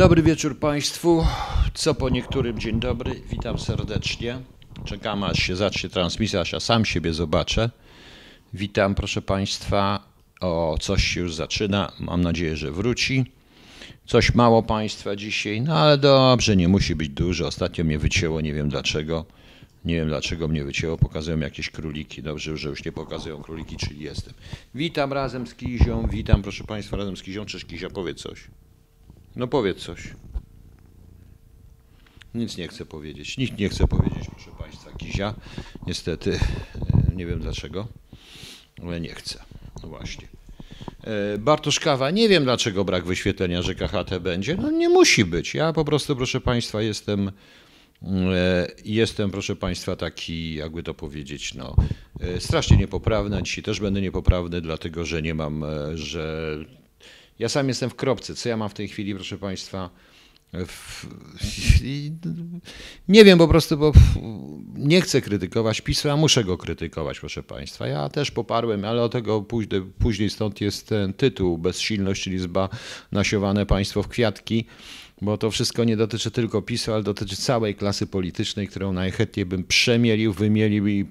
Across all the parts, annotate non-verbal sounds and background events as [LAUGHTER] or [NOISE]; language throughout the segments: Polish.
Dobry wieczór Państwu. Co po niektórym dzień dobry. Witam serdecznie. Czekam aż się zacznie transmisja, aż ja sam siebie zobaczę. Witam proszę Państwa. O, coś się już zaczyna. Mam nadzieję, że wróci. Coś mało Państwa dzisiaj, no ale dobrze, nie musi być dużo. Ostatnio mnie wycięło, nie wiem dlaczego. Nie wiem dlaczego mnie wycięło, pokazują jakieś króliki. Dobrze, że już nie pokazują króliki, czyli jestem. Witam razem z Kizią, witam proszę Państwa razem z Kizią. Cześć Kizia, powiedz coś. No powiedz coś. Nic nie chcę powiedzieć. Nikt nie chce powiedzieć, proszę Państwa. Kizia, niestety, e, nie wiem dlaczego, ale nie chce. No właśnie. E, Bartosz Kawa, nie wiem dlaczego brak wyświetlenia, że KHT będzie. No nie musi być. Ja po prostu, proszę Państwa, jestem, e, jestem, proszę Państwa, taki, jakby to powiedzieć, no, strasznie niepoprawny. Dzisiaj też będę niepoprawny, dlatego że nie mam, że ja sam jestem w kropce. Co ja mam w tej chwili, proszę Państwa? W... Nie wiem po prostu, bo nie chcę krytykować PiSu, a muszę go krytykować, proszę Państwa. Ja też poparłem, ale od tego później, później stąd jest ten tytuł Bezsilność Liczba nasiowane państwo w kwiatki, bo to wszystko nie dotyczy tylko PiSu, ale dotyczy całej klasy politycznej, którą najchętniej bym przemielił, wymielił i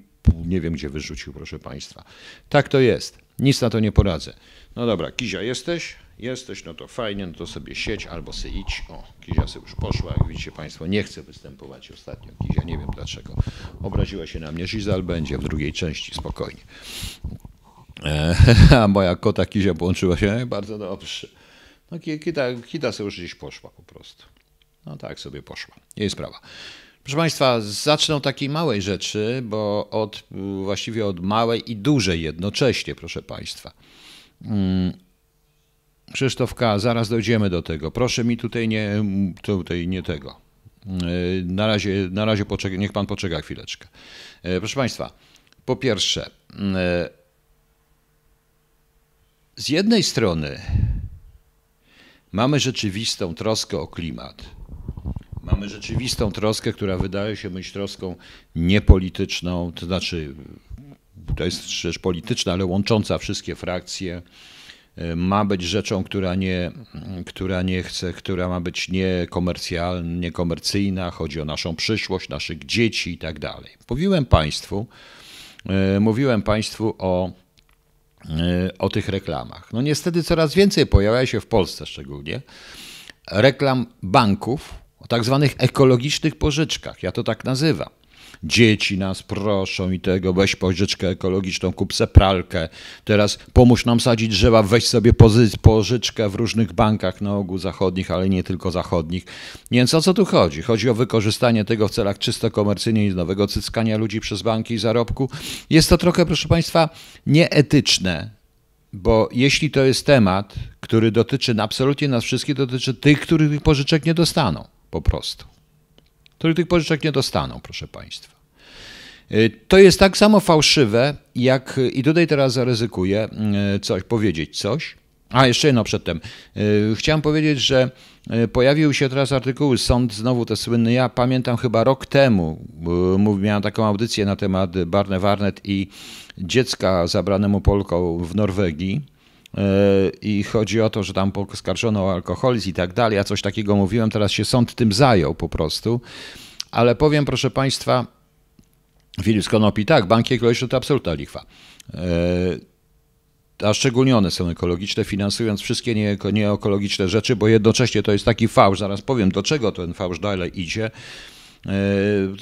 nie wiem gdzie wyrzucił, proszę Państwa. Tak to jest. Nic na to nie poradzę. No dobra, Kizia, jesteś? Jesteś, no to fajnie, no to sobie siedź albo sobie idź. O, Kizia sobie już poszła, jak widzicie Państwo, nie chce występować ostatnio. Kizia, nie wiem dlaczego. Obraziła się na mnie, Żizal będzie w drugiej części, spokojnie. E, [LAUGHS] A moja kota Kizia połączyła się, e, bardzo dobrze. No ki- kita, kita sobie już gdzieś poszła po prostu. No tak sobie poszła. Jej sprawa. Proszę Państwa, zacznę od takiej małej rzeczy, bo od, właściwie od małej i dużej jednocześnie, proszę Państwa. Krzysztof K., zaraz dojdziemy do tego. Proszę mi tutaj nie, tutaj nie tego. Yy, Na razie, na razie poczeka, niech pan poczeka chwileczkę. Yy, Proszę Państwa, po pierwsze, yy, z jednej strony mamy rzeczywistą troskę o klimat. Mamy rzeczywistą troskę, która wydaje się być troską niepolityczną, to znaczy to jest rzecz polityczna, ale łącząca wszystkie frakcje ma być rzeczą, która nie, która nie chce, która ma być niekomercjalna, niekomercyjna, chodzi o naszą przyszłość, naszych dzieci i tak dalej. Mówiłem Państwu, e, mówiłem Państwu o, e, o tych reklamach. No niestety coraz więcej pojawia się w Polsce szczególnie reklam banków o tak zwanych ekologicznych pożyczkach. Ja to tak nazywam. Dzieci nas proszą i tego, weź pożyczkę ekologiczną, kup se pralkę, teraz pomóż nam sadzić drzewa, weź sobie pożyczkę w różnych bankach, na ogół zachodnich, ale nie tylko zachodnich. Więc o co tu chodzi? Chodzi o wykorzystanie tego w celach czysto komercyjnych, nowego cyckania ludzi przez banki i zarobku. Jest to trochę, proszę Państwa, nieetyczne, bo jeśli to jest temat, który dotyczy absolutnie nas wszystkich, dotyczy tych, których pożyczek nie dostaną, po prostu. Których tych pożyczek nie dostaną, proszę Państwa. Y, To jest tak samo fałszywe, jak i tutaj teraz zaryzykuję y, coś, powiedzieć coś. A, jeszcze jedno przedtem. Chciałem powiedzieć, że pojawiły się teraz artykuły, sąd znowu te słynny, ja pamiętam chyba rok temu, miałem taką audycję na temat Barne Warnet i dziecka zabranemu Polką w Norwegii. Y, I chodzi o to, że tam poskarżono o alkoholizm i tak dalej. Ja coś takiego mówiłem, teraz się sąd tym zajął po prostu. Ale powiem, proszę Państwa, Filip z Konopi, tak, banki ekologiczne to absolutna lichwa. E, A szczególnie one są ekologiczne, finansując wszystkie nieeko- nieekologiczne rzeczy, bo jednocześnie to jest taki fałsz, zaraz powiem, do czego ten fałsz dalej idzie. E,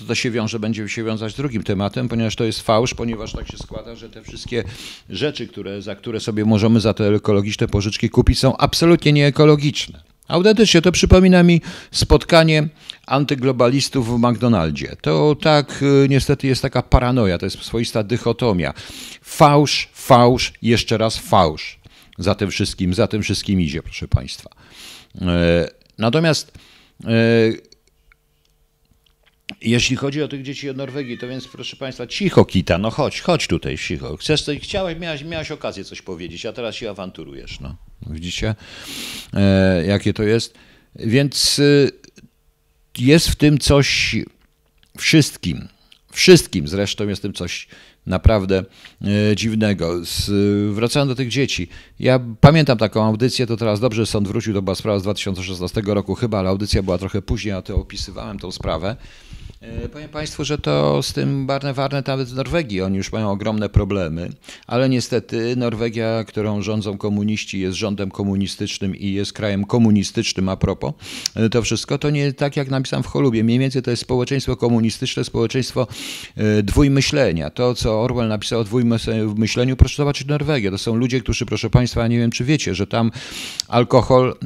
To się wiąże, będzie się wiązać z drugim tematem, ponieważ to jest fałsz, ponieważ tak się składa, że te wszystkie rzeczy, które, za które sobie możemy za te ekologiczne pożyczki kupić, są absolutnie nieekologiczne. Autentycznie to przypomina mi spotkanie antyglobalistów w McDonaldzie. To tak y, niestety jest taka paranoja, to jest swoista dychotomia. Fałsz, fałsz, jeszcze raz fałsz. Za tym wszystkim, za tym wszystkim idzie, proszę Państwa. E, Natomiast e, jeśli chodzi o tych dzieci od Norwegii, to więc proszę Państwa, cicho Kita, no chodź, chodź tutaj, cicho. Chcesz coś, chciałeś, miałeś, miałeś okazję coś powiedzieć, a teraz się awanturujesz, no. Widzicie, e, jakie to jest? Więc y, jest w tym coś, wszystkim, wszystkim zresztą jest w tym coś naprawdę e, dziwnego. wracając do tych dzieci, ja pamiętam taką audycję, to teraz dobrze sąd wrócił, to była sprawa z 2016 roku chyba, ale audycja była trochę później, a to opisywałem tą sprawę. E, powiem Państwu, że to z tym Barnewarne nawet w Norwegii, oni już mają ogromne problemy, ale niestety Norwegia, którą rządzą komuniści, jest rządem komunistycznym i jest krajem komunistycznym a propos, e, to wszystko to nie tak jak napisałem w Cholubie, mniej więcej to jest społeczeństwo komunistyczne, społeczeństwo e, dwójmyślenia. To, co Orwell napisał o dwójmyśleniu, proszę zobaczyć Norwegię. To są ludzie, którzy, proszę Państwa, nie wiem czy wiecie, że tam alkohol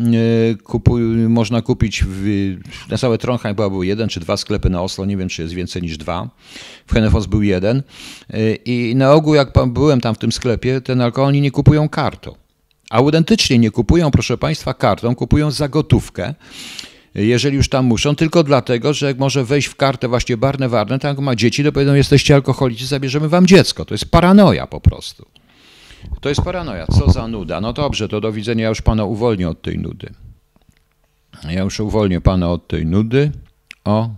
kupuj, można kupić w, na całe Trondheim chyba były jeden czy dwa sklepy na Oslo, nie wiem czy jest więcej niż dwa. W Hennefos był jeden. Y, I na ogół, jak byłem tam w tym sklepie, ten alkohol oni nie kupują kartą. Autentycznie nie kupują, proszę Państwa, kartą, kupują za gotówkę jeżeli już tam muszą, tylko dlatego, że jak może wejść w kartę właśnie barne warne, tam ma dzieci, to powiedzą, jesteście alkoholicy, zabierzemy wam dziecko. To jest paranoja po prostu. To jest paranoja. Co za nuda. No dobrze, to do widzenia. Ja już pana uwolnię od tej nudy. Ja już uwolnię pana od tej nudy. O,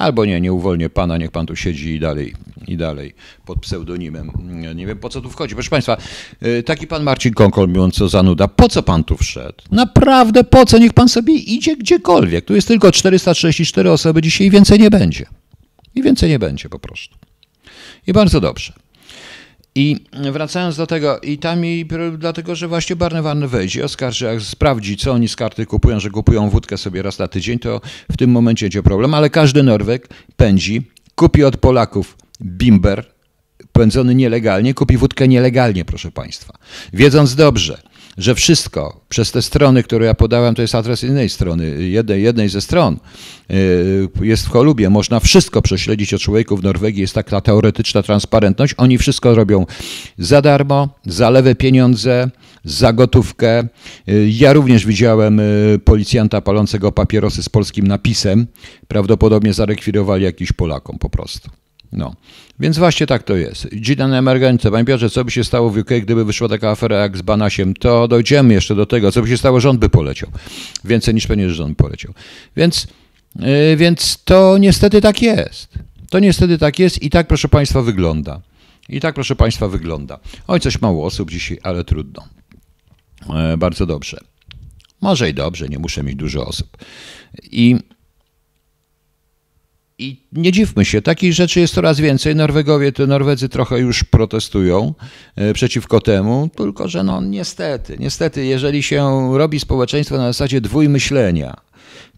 Albo nie, nie uwolnię pana, niech pan tu siedzi i dalej, i dalej pod pseudonimem. Nie wiem po co tu wchodzi. Proszę państwa, y, taki pan Marcin Konkol, mówiąc o zanuda, po co pan tu wszedł? Naprawdę po co? Niech pan sobie idzie gdziekolwiek. Tu jest tylko 434 osoby, dzisiaj więcej nie będzie. I więcej nie będzie po prostu. I bardzo dobrze. I wracając do tego, i tam i dlatego, że właśnie Barnewarny wejdzie, oskarży, jak sprawdzi, co oni z karty kupują, że kupują wódkę sobie raz na tydzień, to w tym momencie będzie problem, ale każdy Norweg pędzi, kupi od Polaków bimber, pędzony nielegalnie, kupi wódkę nielegalnie, proszę Państwa. Wiedząc dobrze, że wszystko przez te strony, które ja podałem, to jest adres innej strony, jednej, jednej ze stron, y, jest w Cholubie, można wszystko prześledzić o człowieku w Norwegii, jest taka teoretyczna transparentność, oni wszystko robią za darmo, za lewe pieniądze, za gotówkę. Y, ja również widziałem y, policjanta palącego papierosy z polskim napisem, prawdopodobnie zarekwirowali jakiś Polakom po prostu. No, więc właśnie tak to jest. Dzida na emergencję. Panie Piotrze, co by się stało w UK, gdyby wyszła taka afera jak z Banasiem? To dojdziemy jeszcze do tego, co by się stało, rząd by poleciał. Więcej niż pewnie, że rząd poleciał. Więc, yy, więc to niestety tak jest. To niestety tak jest i tak, proszę Państwa, wygląda. I tak, proszę Państwa, wygląda. Oj, coś mało osób dzisiaj, ale trudno. Yy, bardzo dobrze. Może i dobrze, nie muszę mieć dużo osób. I i nie dziwmy się, takich rzeczy jest coraz więcej. Norwegowie, to Norwedzy trochę już protestują e, przeciwko temu, tylko że no niestety, niestety, jeżeli się robi społeczeństwo na zasadzie dwójmyślenia,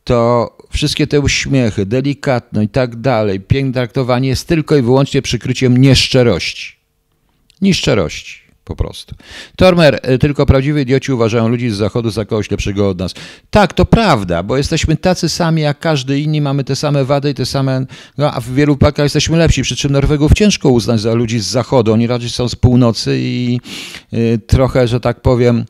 to wszystkie te uśmiechy, delikatność i tak dalej, piękne traktowanie jest tylko i wyłącznie przykryciem nieszczerości. Nieszczerości po prostu. Tormer, y, tylko prawdziwi idioci uważają ludzi z zachodu za kogoś lepszego od nas. Tak, to prawda, bo jesteśmy tacy sami jak każdy inni, mamy te same wady i te same, no, a w wielu pakach jesteśmy lepsi, przy czym Norwegów ciężko uznać za ludzi z zachodu, oni raczej są z północy i y, trochę, że tak powiem,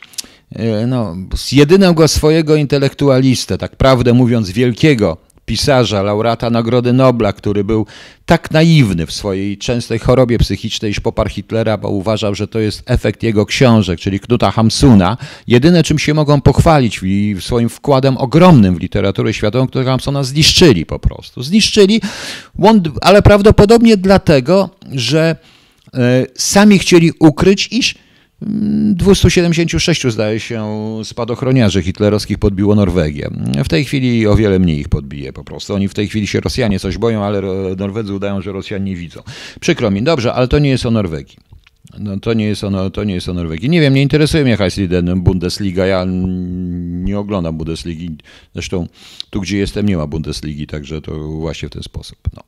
y, no, jedynego swojego intelektualistę, tak prawdę mówiąc, wielkiego pisarza, laureata Nagrody Nobla, który był tak naiwny w swojej częstej chorobie psychicznej, iż poparł Hitlera, bo uważał, że to jest efekt jego książek, czyli Knuta Hamsuna. Jedyne, czym się mogą pochwalić w swoim wkładem ogromnym w literaturę światową, który Hamsuna zniszczyli po prostu. Zniszczyli, ale prawdopodobnie dlatego, że e, sami chcieli ukryć, iż 276 zdaje się spadochroniarzy hitlerowskich podbiło Norwegię. W tej chwili o wiele mniej ich podbije po prostu. Oni w tej chwili się Rosjanie coś boją, ale Norwedzy udają, że Rosjanie nie widzą. Przykro mi, dobrze, ale to nie jest o Norwegii. No, to, nie jest o, to nie jest o Norwegii. Nie wiem, nie interesuje mnie Heisliden Bundesliga. Ja nie oglądam Bundesligi. Zresztą tu, gdzie jestem, nie ma Bundesligi, także to właśnie w ten sposób. No.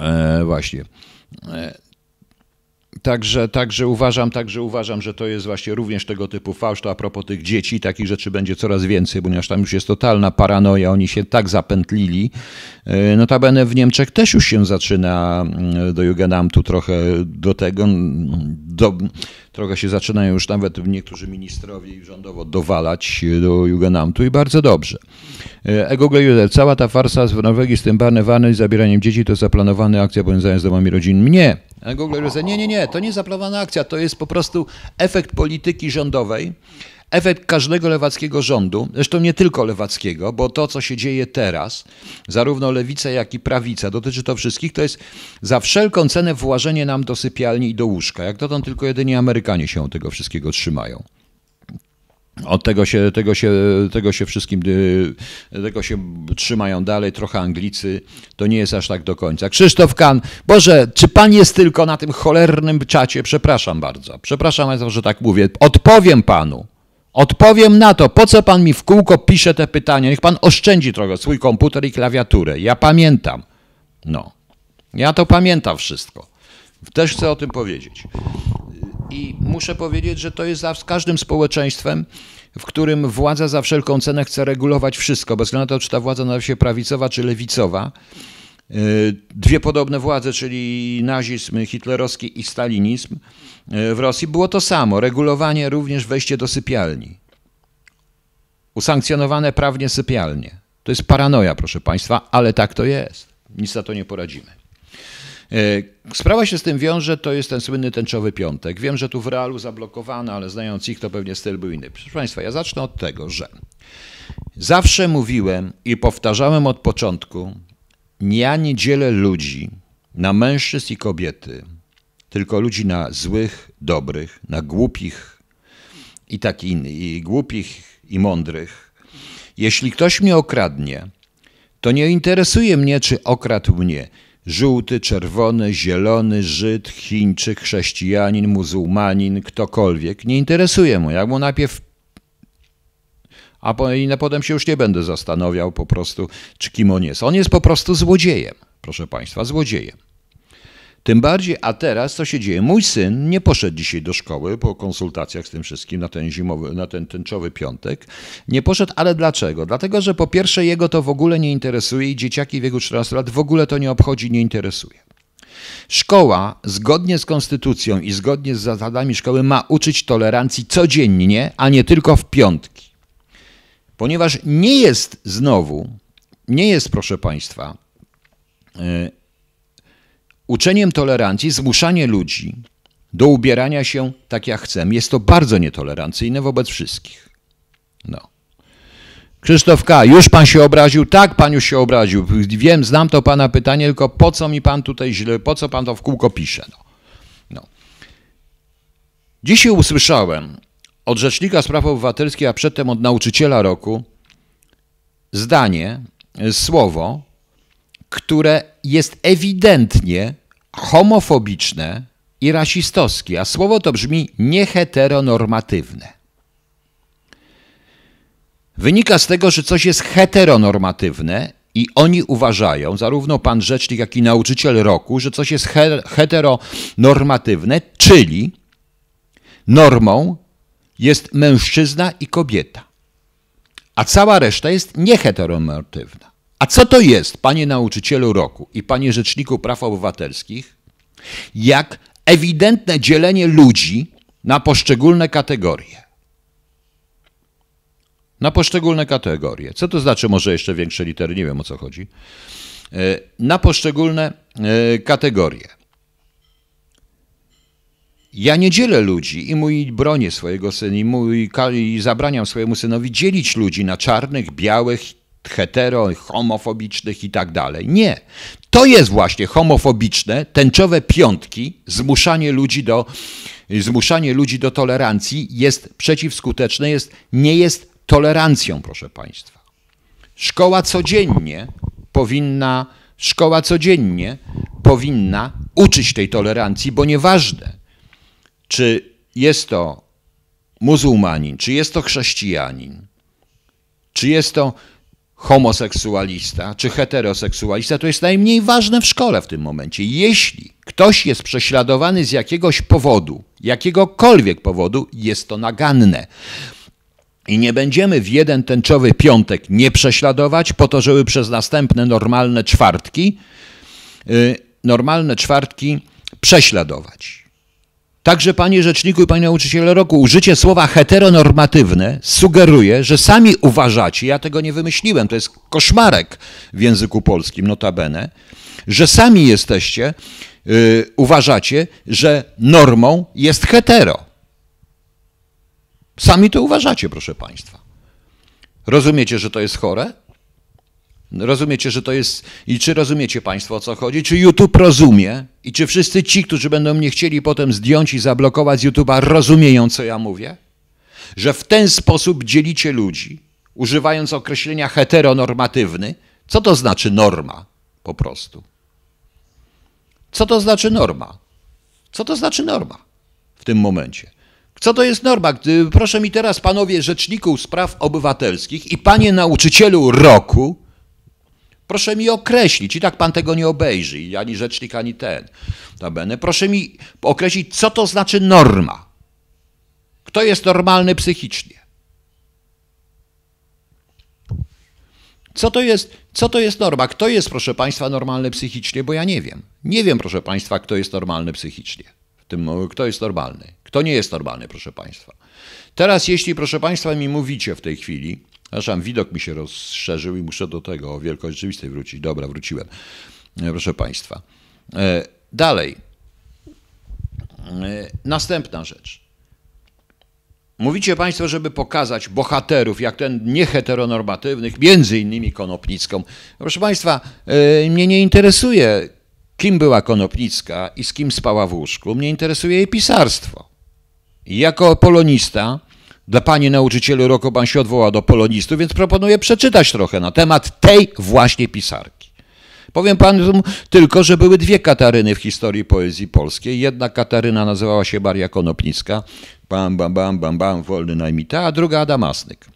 E, właśnie. Także, także, uważam, także uważam, że to jest właśnie również tego typu fałsz. To a propos tych dzieci, takich rzeczy będzie coraz więcej, ponieważ tam już jest totalna paranoja, oni się tak zapętlili. E, notabene w Niemczech też już się zaczyna mm, do Jugendamtu trochę do tego, do, trochę się zaczynają już nawet niektórzy ministrowie rządowo dowalać do Jugendamtu i bardzo dobrze. E, Ego Glejudel, cała ta farsa w Norwegii z tym barnewanem i zabieraniem dzieci to zaplanowana akcja powiązana z domami rodzinnymi. Nie, Google nie, nie, nie, to nie zaplanowana akcja, to jest po prostu efekt polityki rządowej, efekt każdego lewackiego rządu, zresztą nie tylko lewackiego, bo to, co się dzieje teraz, zarówno lewica, jak i prawica, dotyczy to wszystkich, to jest za wszelką cenę włażenie nam do sypialni i do łóżka. Jak dotąd tylko jedynie Amerykanie się tego wszystkiego trzymają. Od tego się, tego, się, tego się wszystkim y, tego się trzymają dalej, trochę Anglicy, to nie jest aż tak do końca. Krzysztof Kan, Boże, czy pan jest tylko na tym cholernym czacie? Przepraszam bardzo, przepraszam że tak mówię. Odpowiem panu. Odpowiem na to, po co pan mi w kółko pisze te pytania. Niech pan oszczędzi trochę swój komputer i klawiaturę. Ja pamiętam. No. Ja to pamiętam wszystko. Też chcę o tym powiedzieć. I muszę powiedzieć, że to jest z każdym społeczeństwem, w którym władza za wszelką cenę chce regulować wszystko, bez względu na to, czy ta władza nazywa się prawicowa czy lewicowa. Y, dwie podobne władze, czyli nazizm hitlerowski i stalinizm y, w Rosji, było to samo. Regulowanie, również wejście do sypialni. Usankcjonowane prawnie sypialnie. To jest paranoja, proszę Państwa, ale tak to jest. Nic na to nie poradzimy. E, sprawa się z tym wiąże, to jest ten słynny tęczowy piątek. Wiem, że tu w realu zablokowano, ale znając ich, to pewnie styl był inny. Proszę Państwa, ja zacznę od tego, że zawsze mówiłem i powtarzałem od początku, ja nie dzielę ludzi na mężczyzn i kobiety, tylko ludzi na złych, dobrych, na głupich i tak innych, i głupich i mądrych. Jeśli ktoś mnie okradnie, to nie interesuje mnie, czy okradł mnie żółty, czerwony, zielony, Żyd, Chińczyk, chrześcijanin, muzułmanin, ktokolwiek. Nie interesuje mu. Jak mu najpierw a potem się już nie będę zastanawiał po prostu, czy kim on jest. On jest po prostu złodziejem, proszę Państwa, złodziejem. Tym bardziej, a teraz co się dzieje? Mój syn nie poszedł dzisiaj do szkoły po konsultacjach z tym wszystkim na ten zimowy, na ten tęczowy piątek. Nie poszedł, ale dlaczego? Dlatego, że po pierwsze jego to w ogóle nie interesuje i dzieciaki w wieku 14 lat w ogóle to nie obchodzi, nie interesuje. Szkoła, zgodnie z konstytucją i zgodnie z zasadami szkoły, ma uczyć tolerancji codziennie, a nie tylko w piątki. Ponieważ nie jest znowu, nie jest, proszę Państwa, yy, Uczeniem tolerancji zmuszanie ludzi do ubierania się tak jak chcemy jest to bardzo nietolerancyjne wobec wszystkich. No. Krzysztof K., już pan się obraził? Tak, pan już się obraził. Wiem, znam to pana pytanie, tylko po co mi pan tutaj źle, po co pan to w kółko pisze? No. No. Dzisiaj usłyszałem od Rzecznika Spraw Obywatelskich, a przedtem od nauczyciela roku zdanie, słowo, które jest ewidentnie homofobiczne i rasistowskie, a słowo to brzmi nieheteronormatywne. Wynika z tego, że coś jest heteronormatywne i oni uważają, zarówno pan rzecznik, jak i nauczyciel roku, że coś jest heteronormatywne, czyli normą jest mężczyzna i kobieta, a cała reszta jest nieheteronormatywna. A co to jest, panie nauczycielu roku i panie rzeczniku praw obywatelskich, jak ewidentne dzielenie ludzi na poszczególne kategorie? Na poszczególne kategorie. Co to znaczy może jeszcze większe litery? Nie wiem o co chodzi. E, na poszczególne e, kategorie. Ja nie dzielę ludzi i mój bronię swojego syna i, mój, i zabraniam swojemu synowi dzielić ludzi na czarnych, białych hetero, homofobicznych i tak dalej. Nie. To jest właśnie homofobiczne, tęczowe piątki, zmuszanie ludzi do, zmuszanie ludzi do tolerancji jest przeciwskuteczne, jest, nie jest tolerancją, proszę Państwa. Szkoła codziennie powinna, szkoła codziennie powinna uczyć tej tolerancji, bo nieważne, czy jest to muzułmanin, czy jest to chrześcijanin, czy jest to homoseksualista czy heteroseksualista, to jest najmniej ważne w szkole w tym momencie. Jeśli ktoś jest prześladowany z jakiegoś powodu, jakiegokolwiek powodu, jest to naganne. I nie będziemy w jeden tęczowy piątek nie prześladować po to, żeby przez następne normalne czwartki, yy, normalne czwartki prześladować. Także, panie rzeczniku i panie nauczyciele roku, użycie słowa heteronormatywne sugeruje, że sami uważacie, ja tego nie wymyśliłem, to jest koszmarek w języku polskim, notabene, że sami jesteście, yy, uważacie, że normą jest hetero. Sami to uważacie, proszę Państwa. Rozumiecie, że to jest chore? Rozumiecie, że to jest. I czy rozumiecie Państwo o co chodzi? Czy YouTube rozumie? I czy wszyscy ci, którzy będą mnie chcieli potem zdjąć i zablokować z YouTube'a, rozumieją, co ja mówię? Że w ten sposób dzielicie ludzi, używając określenia heteronormatywny. Co to znaczy norma? Po prostu. Co to znaczy norma? Co to znaczy norma w tym momencie? Co to jest norma? Proszę mi teraz, panowie rzeczników spraw obywatelskich i panie nauczycielu roku, proszę mi określić, i tak pan tego nie obejrzy, ani rzecznik, ani ten, tabene, proszę mi określić, co to znaczy norma. Kto jest normalny psychicznie? Co to jest, co to jest norma? Kto jest, proszę Państwa, normalny psychicznie? Bo ja nie wiem. Nie wiem, proszę Państwa, kto jest normalny psychicznie. W tym, kto jest normalny. Kto nie jest normalny, proszę Państwa. Teraz, jeśli, proszę Państwa, mi mówicie w tej chwili, zresztą widok mi się rozszerzył i muszę do tego o wielkość rzeczywistej wrócić. Dobra, wróciłem. E, proszę Państwa. E, dalej. E, następna rzecz. Mówicie Państwo, żeby pokazać bohaterów, jak ten nieheteronormatywnych, między innymi Konopnicką. Proszę Państwa, mnie nie interesuje, kim była Konopnicka i z kim spała w łóżku. Mnie interesuje jej pisarstwo. Jako polonista, dla Pani nauczycielu roku Pan się odwoła do polonistów, więc proponuję przeczytać trochę na temat tej właśnie pisarki. Powiem panu tylko, że były dwie Kataryny w historii poezji polskiej. Jedna Kataryna nazywała się Maria Konopnicka, bam, bam, bam, bam, bam, wolny najmita, a druga Adamasnyk.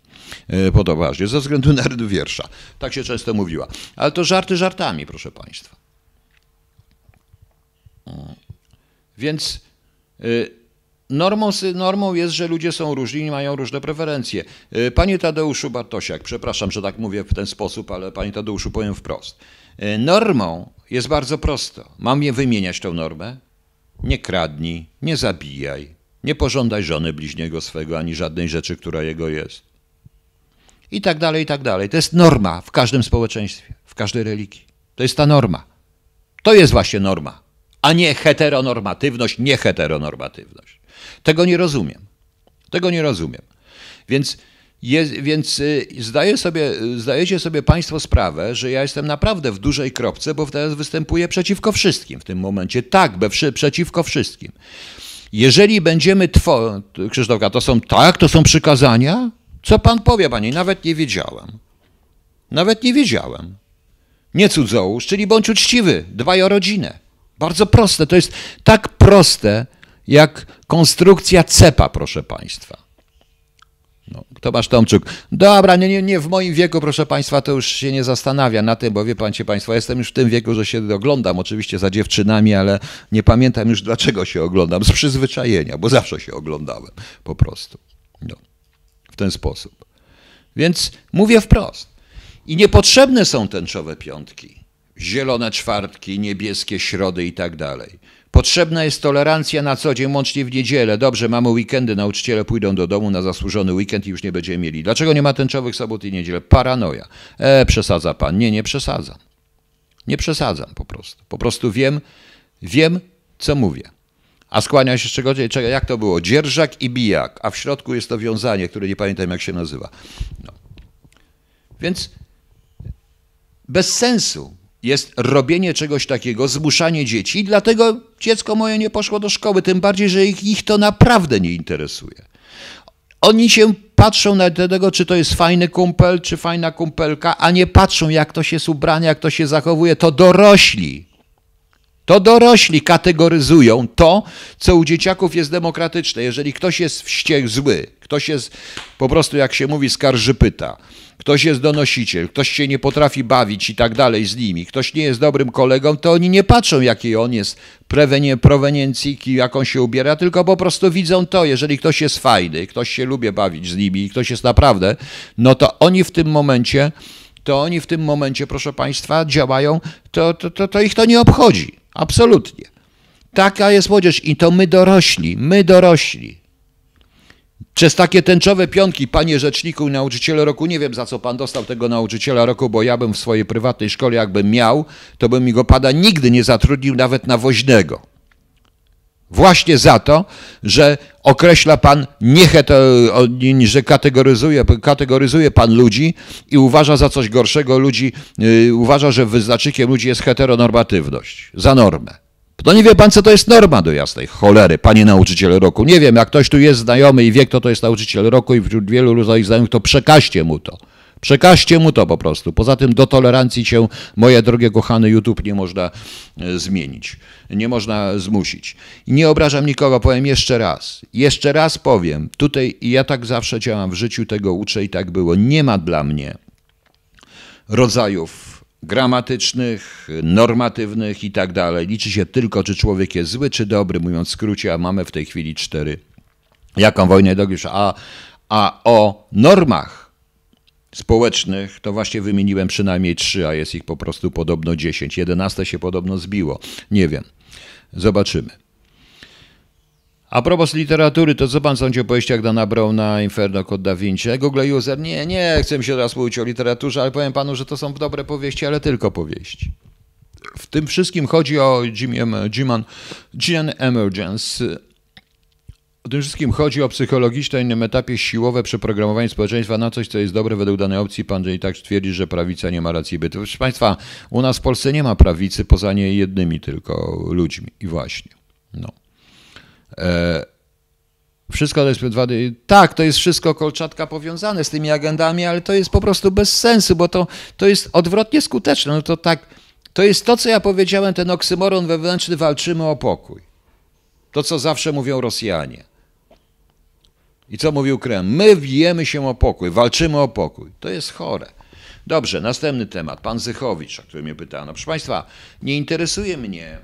E, Podobacznie, ze względu na rydu wiersza. Tak się często mówiła. Ale to żarty żartami, proszę Państwa. Więc e, normą, normą jest, że ludzie są różni i mają różne preferencje. E, panie Tadeuszu Bartosiak, przepraszam, że tak mówię w ten sposób, ale Panie Tadeuszu powiem wprost. Normą jest bardzo prosto. Mam je wymieniać tę normę? Nie kradnij, nie zabijaj, nie pożądaj żony bliźniego swego, ani żadnej rzeczy, która jego jest. I tak dalej, i tak dalej. To jest norma w każdym społeczeństwie, w każdej religii. To jest ta norma. To jest właśnie norma, a nie heteronormatywność, nie heteronormatywność. Tego nie rozumiem. Tego nie rozumiem. Więc, więc y, zdaję sobie, zdajecie sobie Państwo sprawę, że ja jestem naprawdę w dużej kropce, bo teraz występuję przeciwko wszystkim w tym momencie. Tak, przeciwko wszystkim. Jeżeli będziemy tworzyć, Krzysztofka, to są tak, to są przykazania? Co pan powie, pani? Nawet nie wiedziałem. Nawet nie wiedziałem. Nie cudzołóż, czyli bądź uczciwy, dbaj o rodzinę. Bardzo proste, to jest tak proste jak konstrukcja cepa, proszę państwa. No, Tomasz Tomczuk. Dobra, nie, nie, nie, w moim wieku, proszę Państwa, to już się nie zastanawia na tym, bo wie Pan, Państwo, jestem już w tym wieku, że się oglądam oczywiście za dziewczynami, ale nie pamiętam już dlaczego się oglądam, z przyzwyczajenia, bo zawsze się oglądałem po prostu. No, w ten sposób. Więc mówię wprost. I niepotrzebne są tęczowe piątki, zielone czwartki, niebieskie środy i tak dalej. Potrzebna jest tolerancja na co dzień, łącznie w niedzielę. Dobrze, mamy weekendy, nauczyciele pójdą do domu na zasłużony weekend i już nie będziemy mieli. Dlaczego nie ma tęczowych sobot i niedziel? Paranoja. E, przesadza pan. Nie, nie przesadzam. Nie przesadzam po prostu. Po prostu wiem, wiem, co mówię. A skłania się z czego, czego, jak to było? Dzierżak i bijak, a w środku jest to wiązanie, które nie pamiętam jak się nazywa. No. Więc bez sensu jest robienie czegoś takiego, zmuszanie dzieci, dlatego dziecko moje nie poszło do szkoły, tym bardziej, że ich, ich to naprawdę nie interesuje. Oni się patrzą na tego, czy to jest fajny kumpel, czy fajna kumpelka, a nie patrzą, jak to się ubrane, jak to się zachowuje. To dorośli. To dorośli kategoryzują to, co u dzieciaków jest demokratyczne. Jeżeli ktoś jest wściekł, zły, ktoś jest po prostu, jak się mówi, skarżypyta, ktoś jest donosiciel, ktoś się nie potrafi bawić i tak dalej z nimi, ktoś nie jest dobrym kolegą, to oni nie patrzą, jakiej on jest proweniencji, jak on się ubiera, tylko po prostu widzą to, jeżeli ktoś jest fajny, ktoś się lubi bawić z nimi ktoś jest naprawdę, no to oni w tym momencie, to oni w tym momencie, proszę Państwa, działają, to, to, to, to ich to nie obchodzi. Absolutnie. Taka jest młodzież i to my dorośli, my dorośli. Przez takie tęczowe pionki, panie rzeczniku i nauczyciele roku, nie wiem za co pan dostał tego nauczyciela roku, bo ja bym w swojej prywatnej szkole, jakbym miał, to bym mi go pada nigdy nie zatrudnił nawet na woźnego. Właśnie za to, że określa pan nie że kategoryzuje, kategoryzuje pan ludzi i uważa za coś gorszego ludzi, yy, uważa, że wyznacznikiem ludzi jest heteronormatywność, za normę. No nie wie pan, co to jest norma do jasnej cholery, panie nauczyciel roku. Nie wiem, jak ktoś tu jest znajomy i wie, kto to jest nauczyciel roku i wśród wielu ludzi znajomych, to przekażcie mu to. Przekażcie mu to po prostu. Poza tym do tolerancji się, moje drogie kochane YouTube, nie można e, zmienić. Nie można zmusić. Nie obrażam nikogo, powiem jeszcze raz. Jeszcze raz powiem. Tutaj ja tak zawsze działam w życiu, tego uczę i tak było. Nie ma dla mnie rodzajów gramatycznych, normatywnych i tak dalej. Liczy się tylko, czy człowiek jest zły, czy dobry, mówiąc w skrócie, a mamy w tej chwili cztery. Jaką wojnę dogisz? A, a o normach społecznych, to właśnie wymieniłem przynajmniej trzy, a jest ich po prostu podobno dziesięć. Jedenaste się podobno zbiło. Nie wiem. Zobaczymy. A propos literatury, to co pan sądzi o powieściach Dana Browna, Inferno Kod Da Vinci? Google User? Nie, nie chcę się teraz mówić o literaturze, ale powiem panu, że to są dobre powieści, ale tylko powieści. W tym wszystkim chodzi o Jimmy, Jimmy, Gian Emergence, o tym wszystkim chodzi o psychologiczne innym etapie siłowe przeprogramowanie społeczeństwa na coś, co jest dobre według danej opcji. Pan i tak twierdzi, że prawica nie ma racji bytu. Proszę Państwa, u nas w Polsce nie ma prawicy poza nie jednymi tylko ludźmi. I właśnie. No. E, wszystko to jest. Tak, to jest wszystko kolczatka powiązane z tymi agendami, ale to jest po prostu bez sensu, bo to, to jest odwrotnie skuteczne. No to tak, to jest to, co ja powiedziałem, ten oksymoron wewnętrzny, walczymy o pokój. To, co zawsze mówią Rosjanie. I co mówił Kreml? My wijemy się o pokój, walczymy o pokój. To jest chore. Dobrze, następny temat. Pan Zychowicz, o który mnie pytano. Proszę Państwa, nie interesuje mnie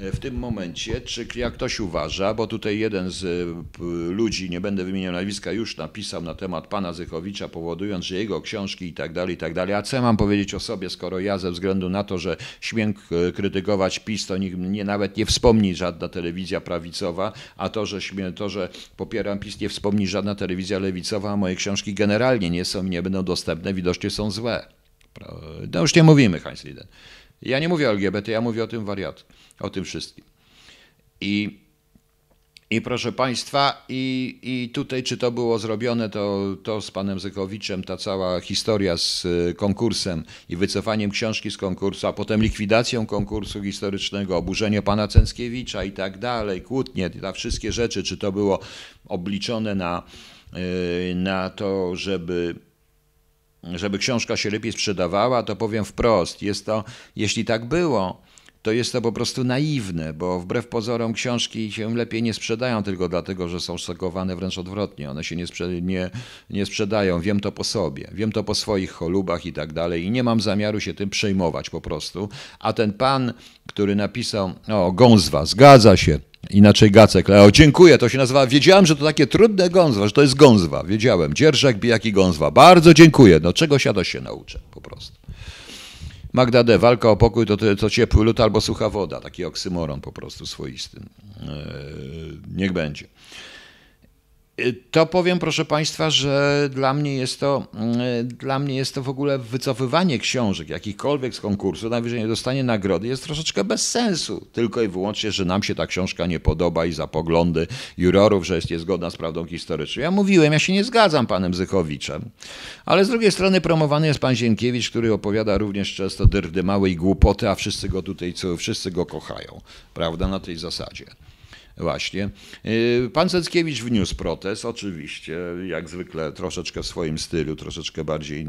w tym momencie, czy jak ktoś uważa, bo tutaj jeden z e, ludzi, nie będę wymieniał nazwiska, już napisał na temat pana Zychowicza, powodując, że jego książki i tak dalej, i tak dalej. A co mam powiedzieć o sobie, skoro ja ze względu na to, że śmiem krytykować PiS, to nikt nawet nie wspomni żadna telewizja prawicowa, a to, że śmiem, to, że popieram PiS, nie wspomni żadna telewizja lewicowa, a moje książki generalnie nie są i nie będą dostępne, widocznie są złe. No już nie mówimy, Heinz Lieden. Ja nie mówię o LGBT, ja mówię o tym wariat, o tym wszystkim. I, i proszę Państwa, i, i tutaj czy to było zrobione, to, to z panem Zykowiczem, ta cała historia z y, konkursem i wycofaniem książki z konkursu, a potem likwidacją konkursu historycznego, oburzenie pana Cęckiewicza i tak dalej, kłótnie, te wszystkie rzeczy, czy to było obliczone na, y, na to, żeby żeby książka się lepiej sprzedawała, to powiem wprost, jest to, jeśli tak było, to jest to po prostu naiwne, bo wbrew pozorom książki się lepiej nie sprzedają tylko dlatego, że są szykowane wręcz odwrotnie. One się nie, sprze nie, nie sprzedają. Wiem to po sobie, wiem to po swoich cholubach i tak dalej i nie mam zamiaru się tym przejmować po prostu. A ten pan, który napisał, o, Gązwa, zgadza się, Inaczej Gacek. O, dziękuję, to się nazywa. Wiedziałem, że to takie trudne gązwa, że to jest gązwa. Wiedziałem. Dzierżak, bijaki, gązwa. Bardzo dziękuję. No czegoś ja to się nauczę po prostu. Magda D. Walka o pokój to, to ciepły lód albo sucha woda. Taki oksymoron po prostu swoisty. Eee, niech będzie. To powiem, proszę Państwa, że dla mnie jest to, mm, dla mnie jest to w ogóle wycofywanie książek, jakichkolwiek z konkursu, najwyżej nie dostanie nagrody, jest troszeczkę bez sensu. Tylko i wyłącznie, że nam się ta książka nie podoba i za poglądy jurorów, że jest niezgodna z prawdą historyczną. Ja mówiłem, ja się nie zgadzam panem Zychowiczem, ale z drugiej strony promowany jest pan Zienkiewicz, który opowiada również często dyrdy małej głupoty, a wszyscy go tutaj, wszyscy go kochają, prawda, na tej zasadzie. Właśnie. Y, pan Ceckiewicz wniósł protest, oczywiście, jak zwykle troszeczkę w swoim stylu, troszeczkę bardziej,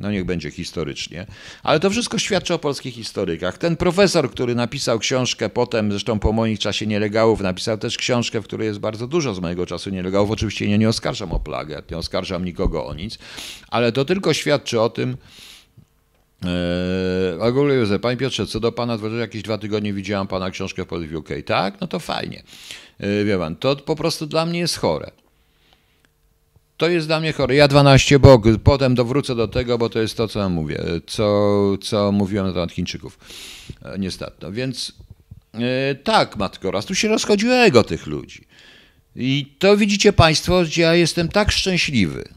no niech będzie historycznie, ale to wszystko świadczy o polskich historykach. Ten profesor, który napisał książkę potem, zresztą po moim czasie nielegałów, napisał też książkę, w której jest bardzo dużo z mojego czasu nielegałów. Oczywiście nie, nie oskarżam o plagę, nie oskarżam nikogo o nic, ale to tylko świadczy o tym, Eee, ogólnie Józef, Panie Piotrze, co do Pana, jakieś dwa tygodnie widziałam Pana książkę w Polish UK. Tak? No to fajnie. Eee, wie Pan, to po prostu dla mnie jest chore. To jest dla mnie chore. Ja 12 bok, potem dowrócę do tego, bo to jest to, co ja mówię, co, co mówiłem na temat Chińczyków. Eee, niestety. No więc e, tak, matko raz, tu się rozchodziło ego tych ludzi. I to widzicie Państwo, gdzie ja jestem tak szczęśliwy.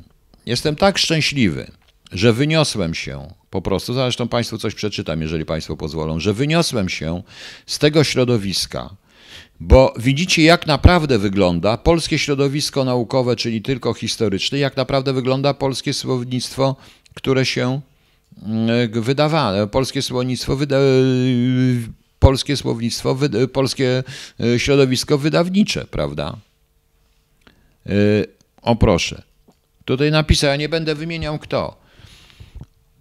Jestem tak szczęśliwy, że wyniosłem się po prostu, zresztą Państwu coś przeczytam, jeżeli Państwo pozwolą, że wyniosłem się z tego środowiska, Bo widzicie, jak naprawdę wygląda polskie środowisko naukowe, czyli tylko historyczne, jak naprawdę wygląda polskie słownictwo, które się mm, wydawało, polskie słownictwo, wyda, polskie słownictwo, polskie e, środowisko wydawnicze, prawda? E, o proszę. Tutaj napisałem, ja nie będę wymieniał kto.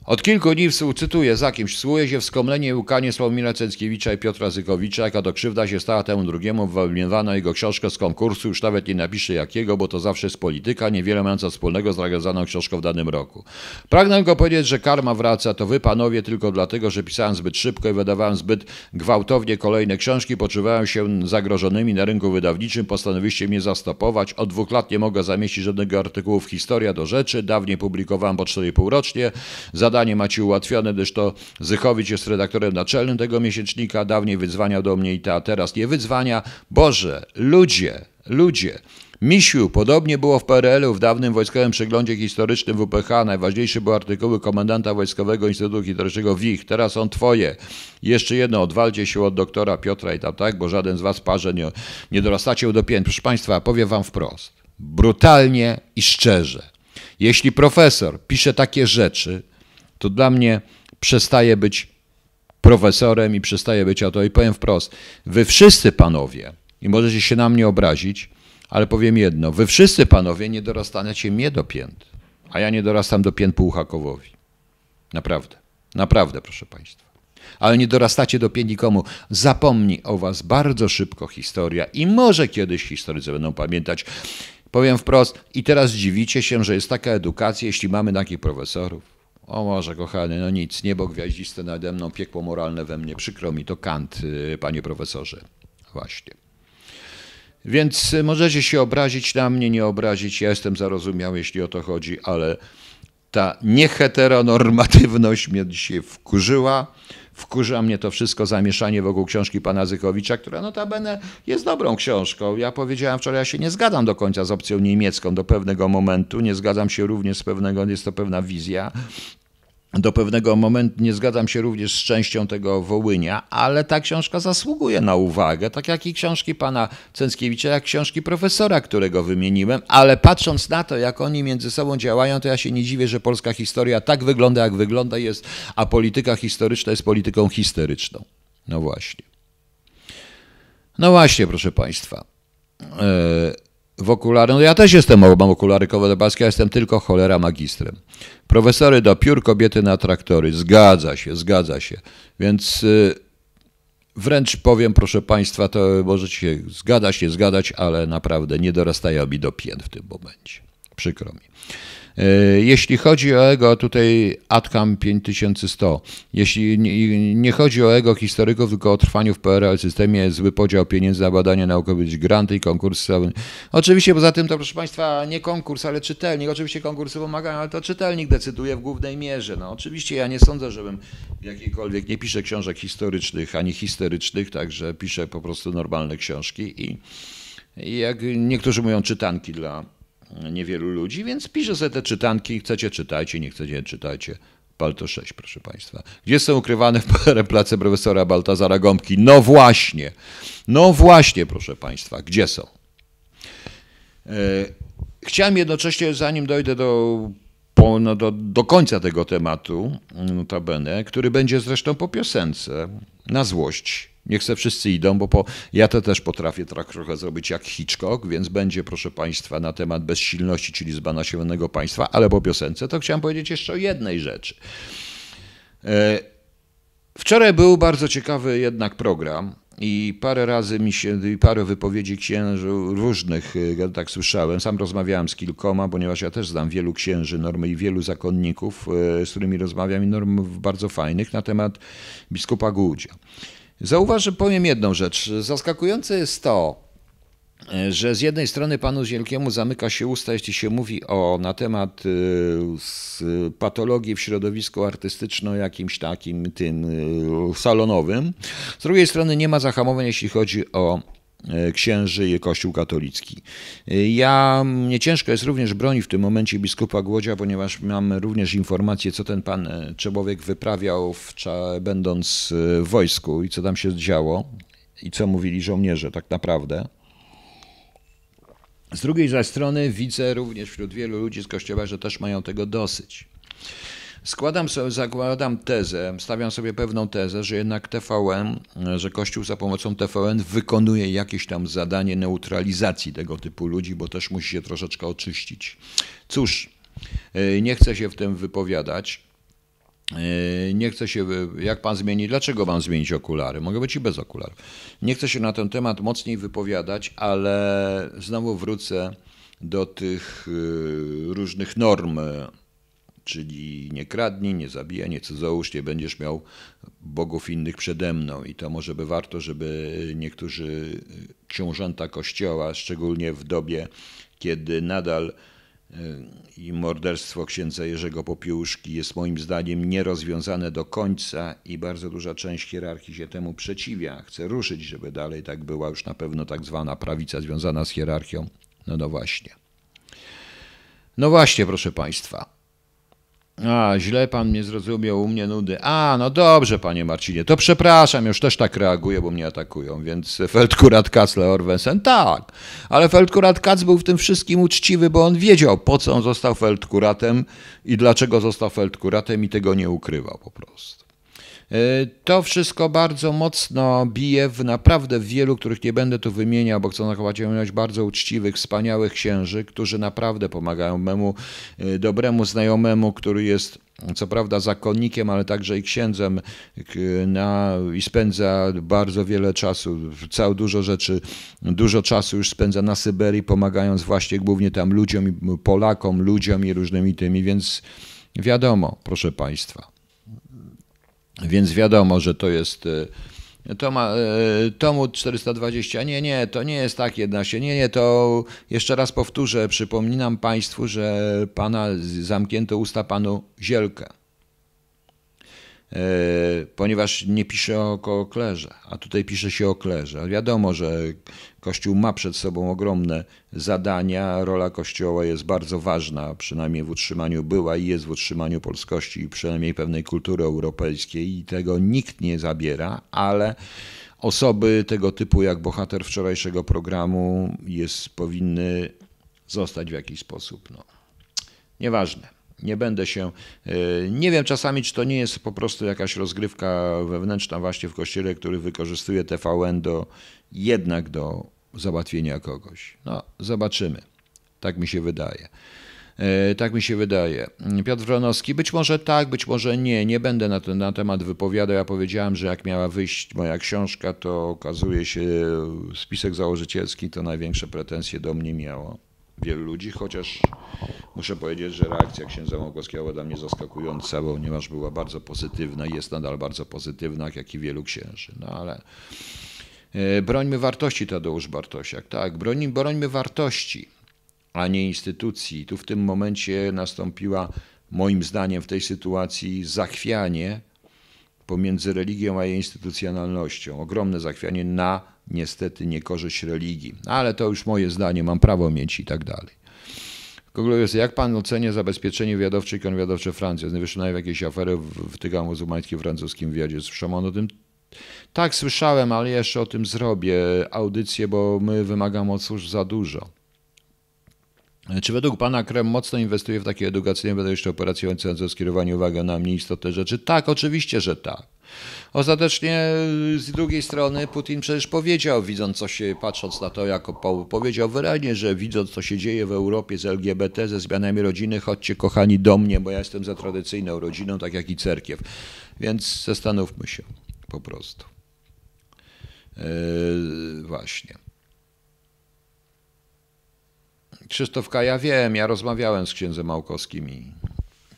Od kilku dni, cytuję, za kimś słuje się wspomnienie i łukanie Sławomira Cęckiewicza i Piotra Zykowicza, jaka to krzywda się stała temu drugiemu, wyeliminowano jego książkę z konkursu, już nawet nie napiszę jakiego, bo to zawsze jest polityka, niewiele mająca wspólnego z nagadzaną książką w danym roku. Pragnę tylko powiedzieć, że karma wraca, to wy panowie tylko dlatego, że pisałem zbyt szybko i wydawałem zbyt gwałtownie kolejne książki, poczuwałem się zagrożonymi na rynku wydawniczym, postanowiliście mnie zastopować, od dwóch lat nie mogę zamieścić żadnego artykułu w Historia do rzeczy, dawniej publikowałem po 4,5 rocznie, zadanie macie ułatwione, gdyż to Zychowicz jest redaktorem naczelnym tego miesięcznika, dawniej wyzwaniał do mnie i ta, teraz nie wyzwania. Boże, ludzie, ludzie. Misiu, podobnie było w PRL-u, w dawnym wojskowym przeglądzie historycznym WPH. Najważniejsze były artykuły komendanta Wojskowego Instytutu Historycznego WICH. Teraz są twoje. Jeszcze jedno, odwalcie się od doktora Piotra i tam, tak? Bo żaden z was parze nie, nie dorastacie do pięt. Proszę Państwa, powiem wam wprost. Brutalnie i szczerze. Jeśli profesor pisze takie rzeczy, to dla mnie przestaje być profesorem i przestaje być to I powiem wprost, wy wszyscy panowie, i możecie się na mnie obrazić, ale powiem jedno, wy wszyscy panowie nie dorastaniecie mnie do pięt, a ja nie dorastam do pięt Puchakowowi. Naprawdę, naprawdę, proszę państwa. Ale nie dorastacie do pięt nikomu. Zapomni o was bardzo szybko historia i może kiedyś historycy będą pamiętać. Powiem wprost, i teraz dziwicie się, że jest taka edukacja, jeśli mamy takich profesorów. O może, kochany, no nic, niebo gwiaździste nade mną, piekło moralne we mnie. Przykro mi, to Kant, y, panie profesorze. Właśnie. Więc y, możecie się obrazić na mnie, nie obrazić. Ja jestem zarozumiały, jeśli o to chodzi, ale ta nieheteronormatywność mnie dzisiaj wkurzyła. Wkurza mnie to wszystko zamieszanie wokół książki pana Zykowicza, która notabene jest dobrą książką. Ja powiedziałem wczoraj, ja się nie zgadzam do końca z opcją niemiecką do pewnego momentu. Nie zgadzam się również z pewnego, jest to pewna wizja do pewnego momentu nie zgadzam się również z częścią tego Wołynia, ale ta książka zasługuje na uwagę, tak jak i książki pana Cęckiewicza, jak książki profesora, którego wymieniłem, ale patrząc na to, jak oni między sobą działają, to ja się nie dziwię, że polska historia tak wygląda, jak wygląda jest, a polityka historyczna jest polityką historyczną. No właśnie. No właśnie, proszę państwa. Yy w okulary. No ja też jestem, mam okulary kowalebaskie, ja jestem tylko cholera magistrem. Profesory do piór, kobiety na traktory. Zgadza się, zgadza się. Więc y, wręcz powiem, proszę Państwa, to możecie się zgadać, nie zgadać, ale naprawdę nie dorastają mi do pięt w tym momencie. Przykro mi. E, jeśli chodzi o ego, tutaj Atkam 5100. Jeśli nie, chodzi o ego historyków, tylko o trwaniu w PRL systemie, zły podział pieniędzy na badania naukowe, granty i konkursy. Oczywiście poza tym to, proszę Państwa, nie konkurs, ale czytelnik. Oczywiście konkursy pomagają, ale to czytelnik decyduje w głównej mierze. No, oczywiście ja nie sądzę, żebym jakiejkolwiek, nie piszę książek historycznych ani histerycznych, także piszę po prostu normalne książki i jak niektórzy mówią czytanki dla niewielu ludzi, więc piszę sobie te czytanki, chcecie czytajcie, nie chcecie czytajcie. Balto 6, proszę Państwa. Gdzie są ukrywane [LAUGHS] w place profesora Baltazara Gąbki? No właśnie, no właśnie, proszę Państwa, gdzie są? E, chciałem jednocześnie, zanim dojdę do, no do, do końca tego tematu, notabene, który będzie zresztą po piosence, na złość, Niech se wszyscy idą, bo po, ja to też potrafię tak trochę zrobić jak Hitchcock, więc będzie, proszę Państwa, na temat bezsilności, czyli zbana silnego państwa, ale po piosence to chciałem powiedzieć jeszcze o jednej rzeczy. E, wczoraj był bardzo ciekawy jednak program i parę razy mi się, parę wypowiedzi księży różnych, ja tak słyszałem, sam rozmawiałem z kilkoma, ponieważ ja też znam wielu księży normy i wielu zakonników, e, z którymi rozmawiam i norm bardzo fajnych na temat biskupa Gudzia. Zauważ, że powiem jedną rzecz. Zaskakujące jest to, że z jednej strony panu Zielkiemu zamyka się usta, jeśli się mówi o, na temat y, patologii w środowisku artystyczno jakimś takim tym y, salonowym. Z drugiej strony nie ma zahamowań, jeśli chodzi o E, księży i Kościół katolicki. E, ja, mnie ciężko jest również bronić w tym momencie biskupa Głodzia, ponieważ mam również informacje, co ten pan e, człowiek wyprawiał w, będąc w wojsku i co tam się działo. i co mówili żołnierze tak naprawdę. Z drugiej zaś strony widzę również wśród wielu ludzi z kościoła, że też mają tego dosyć. Składam sobie, zakładam tezę, stawiam sobie pewną tezę, że jednak TVN, że Kościół za pomocą TVN wykonuje jakieś tam zadanie neutralizacji tego typu ludzi, bo też musi się troszeczkę oczyścić. Cóż, e, nie chcę się w tym wypowiadać. E, nie chcę się, jak pan zmieni, dlaczego mam zmienić okulary? Mogę być i bez okularów. Nie chcę się na ten temat mocniej wypowiadać, ale znowu wrócę do tych e, różnych norm czyli nie kradnij, nie zabijaj, nie cudzołóż, nie będziesz miał bogów innych przede mną. I to może by warto, żeby niektórzy książęta kościoła, szczególnie w dobie, kiedy nadal e, i morderstwo księdza Jerzego Popiełuszki jest moim zdaniem nierozwiązane do końca i bardzo duża część hierarchii się temu przeciwia. Chce ruszyć, żeby dalej tak była już na pewno tak zwana prawica związana z hierarchią. No no właśnie. No właśnie, proszę Państwa. A, źle pan mnie zrozumiał, u mnie nudy. A, no dobrze, panie Marcinie, to przepraszam, już też tak reaguję, bo mnie atakują, więc Feldkurat Katzle Orwensen, tak. Ale Feldkurat Katz był w tym wszystkim uczciwy, bo on wiedział, po co on został Feldkuratem i dlaczego został Feldkuratem i tego nie ukrywał po prostu. E, to wszystko bardzo mocno bije w naprawdę wielu, których nie będę tu wymieniał, bo chcę zachować bardzo uczciwych, wspaniałych księży, którzy naprawdę pomagają memu e, dobremu znajomemu, który jest co prawda zakonnikiem, ale także i księdzem na, i spędza bardzo wiele czasu, całe dużo rzeczy, dużo czasu już spędza na Syberii, pomagając właśnie głównie tam ludziom, Polakom, ludziom i różnymi tymi, więc wiadomo, proszę Państwa. Więc wiadomo, że to jest e, to ma, e, tomu 420. Nie, nie, to nie jest tak jedna się. Nie, nie, to jeszcze raz powtórzę, przypominam Państwu, że pana zamknięto usta panu Zielkę. E, ponieważ nie pisze o klerze, a tutaj pisze się o klerze. Wiadomo, że Kościół ma przed sobą ogromne zadania, rola Kościoła jest bardzo ważna, przynajmniej w utrzymaniu była i jest w utrzymaniu polskości i przynajmniej pewnej kultury europejskiej i tego nikt nie zabiera, ale osoby tego typu jak bohater wczorajszego programu jest, powinny zostać w jakiś sposób. No. Nieważne. Nie będę się. E, nie wiem czasami, czy to nie jest po prostu jakaś rozgrywka wewnętrzna, właśnie w kościele, który wykorzystuje TVN do jednak do załatwienia kogoś. No, zobaczymy. Tak mi się wydaje. E, tak mi się wydaje. Piotr Wronowski, być może tak, być może nie. Nie będę na ten na temat wypowiadał. Ja powiedziałem, że jak miała wyjść moja książka, to okazuje się spisek założycielski to największe pretensje do mnie miało wielu ludzi, chociaż muszę powiedzieć, że reakcja księdza Małkowskiego była dla mnie zaskakująca, bo ponieważ była bardzo pozytywna i jest nadal bardzo pozytywna, jak i wielu księży. No ale e, brońmy wartości, Tadeusz Bartosiak. Tak, broń, brońmy wartości, a nie instytucji. Tu w tym momencie nastąpiła, moim zdaniem, w tej sytuacji zachwianie pomiędzy religią a jej instytucjonalnością. Ogromne zachwianie na niestety niekorzyść religii. Ale to już moje zdanie, mam prawo mieć i tak dalej. jest, jak pan ocenia zabezpieczenie wywiadowcze i konwiadowcze Francji? Wyszły jakieś afery w, w tygodniu muzułmańskim francuskim wywiadzie. Słyszałem o tym? Tak, słyszałem, ale jeszcze o tym zrobię audycję, bo my wymagamy od służb za dużo. Czy według Pana Krem mocno inwestuje w takie edukacyjne, będą jeszcze operacje o skierowanie uwagi na mniej istotne rzeczy? Tak, oczywiście, że tak. Ostatecznie z drugiej strony Putin przecież powiedział, widząc co się, patrząc na to, jako powiedział wyraźnie, że widząc co się dzieje w Europie z LGBT, ze zmianami rodziny, chodźcie kochani do mnie, bo ja jestem za tradycyjną rodziną, tak jak i cerkiew. Więc zastanówmy się po prostu. Yy, właśnie. Krzysztofka, ja wiem, ja rozmawiałem z księdzem Małkowskim i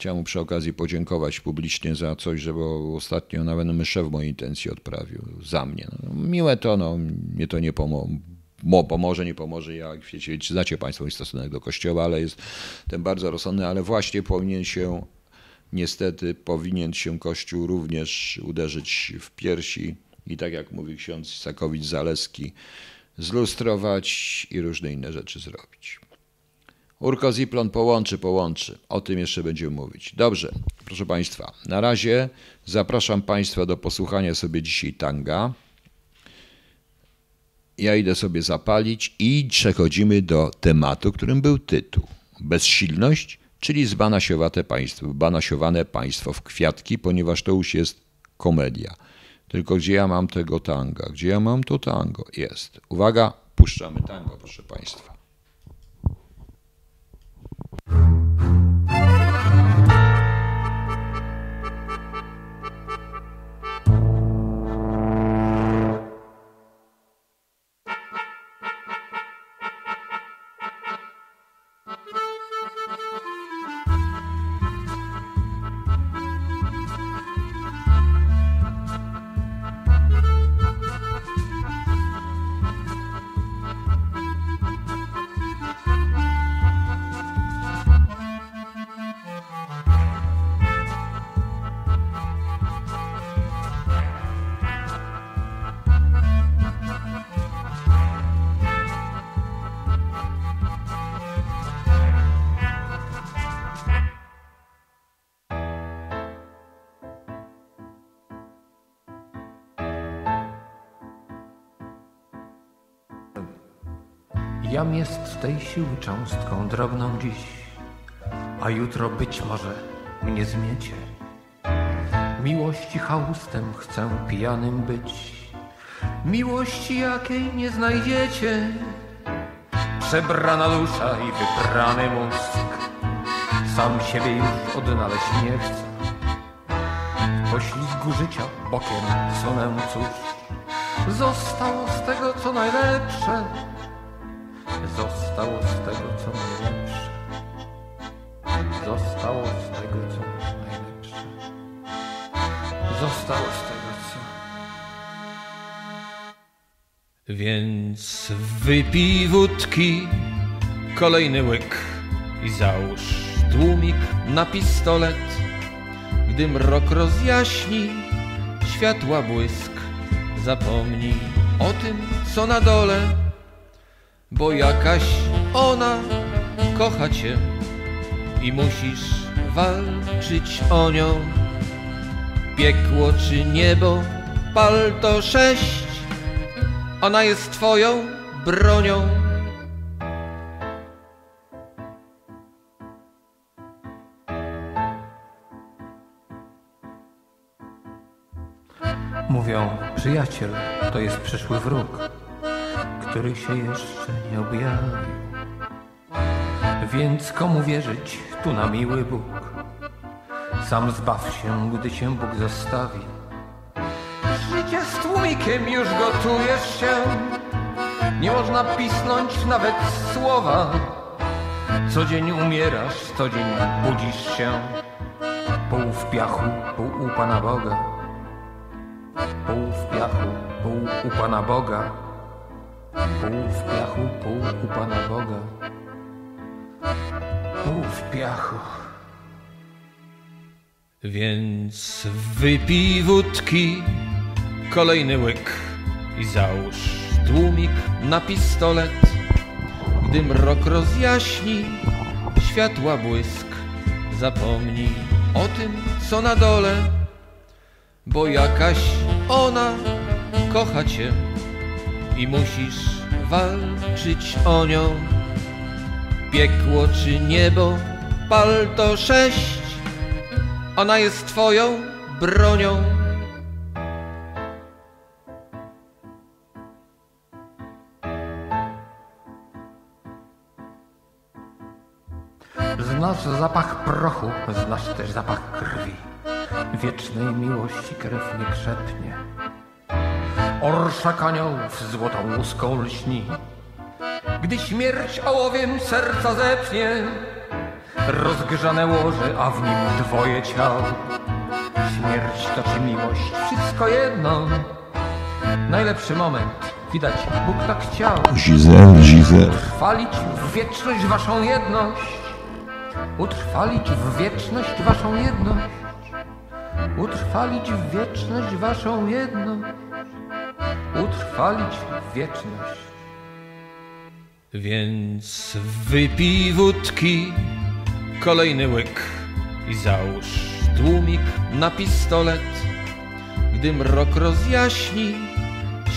chciałem mu przy okazji podziękować publicznie za coś, że bo ostatnio nawet mysze w mojej intencji odprawił za mnie. No, miłe to, no, mnie to nie pomoże. Mo, pomoże, nie pomoże, jak wiecie, czy znacie Państwo mój stosunek do Kościoła, ale jest ten bardzo rozsądny, ale właśnie powinien się, niestety, powinien się Kościół również uderzyć w piersi i tak jak mówi ksiądz Sakowicz-Zaleski, zlustrować i różne inne rzeczy zrobić. Urko Ziplon połączy, połączy. O tym jeszcze będziemy mówić. Dobrze, proszę Państwa, na razie zapraszam Państwa do posłuchania sobie dzisiaj tanga. ja idę sobie zapalić i przechodzimy do tematu, którym był tytuł. Bezsilność, czyli zbanasiowate państwo, banasiowane państwo w kwiatki, ponieważ to już jest komedia. Tylko gdzie ja mam tego tanga? Gdzie ja mam to tango? Jest. Uwaga, puszczamy tango, proszę Państwa. Thank you. Jam jest tej siły cząstką drobną dziś, a jutro być może mnie zmiecie. Miłości chałustem chcę pijanym być, miłości jakiej nie znajdziecie. Przebrana dusza i wybrany mózg, sam siebie już odnaleźć nie chcę. W poślizgu życia bokiem sunę cóż, zostało z tego co najlepsze Zostało z tego, co najlepsze. Zostało z tego, co najlepsze. Zostało z tego, co... Więc wypij wódki, kolejny łyk i załóż tłumik na pistolet. Gdy mrok rozjaśni, światła błysk, zapomnij o tym, co na dole bo jakaś ona kocha cię i musisz walczyć o nią. Piekło czy niebo, pal to sześć, ona jest twoją bronią. Mówią, przyjaciel to jest przyszły wróg który się jeszcze nie objawił. Więc komu wierzyć tu na miły Bóg? Sam zbaw się, gdy się Bóg zostawi. Życie z tłumikiem już gotujesz się. Nie można pisnąć nawet słowa. Co dzień umierasz, co dzień budzisz się. Pół w piachu, pół u Pana Boga. Pół w piachu, pół u Pana Boga. Pół w piachu, pół u Pana Boga. Pół w piachu. Więc wypij wódki, kolejny łyk i załóż tłumik na pistolet. Gdy mrok rozjaśni, światła błysk, zapomnij o tym, co na dole, bo jakaś ona kocha cię i musisz walczyć o nią. Piekło czy niebo, pal to sześć, ona jest twoją bronią. Znasz zapach prochu, znasz też zapach krwi. Wiecznej miłości krew nie krzepnie. Orszak aniołów złotą łuską lśni. Gdy śmierć ołowiem serca zepnie, rozgrzane łoże, a w nim dwoje ciał. Śmierć to czy miłość, wszystko jedno. Najlepszy moment, widać, Bóg tak chciał. Gizel, Gizel. Utrwalić w wieczność waszą jedność. Utrwalić w wieczność waszą jedność. Utrwalić w wieczność waszą jedność utrwalić wieczność. Więc wypij wódki, kolejny łyk i załóż tłumik na pistolet. Gdy mrok rozjaśni,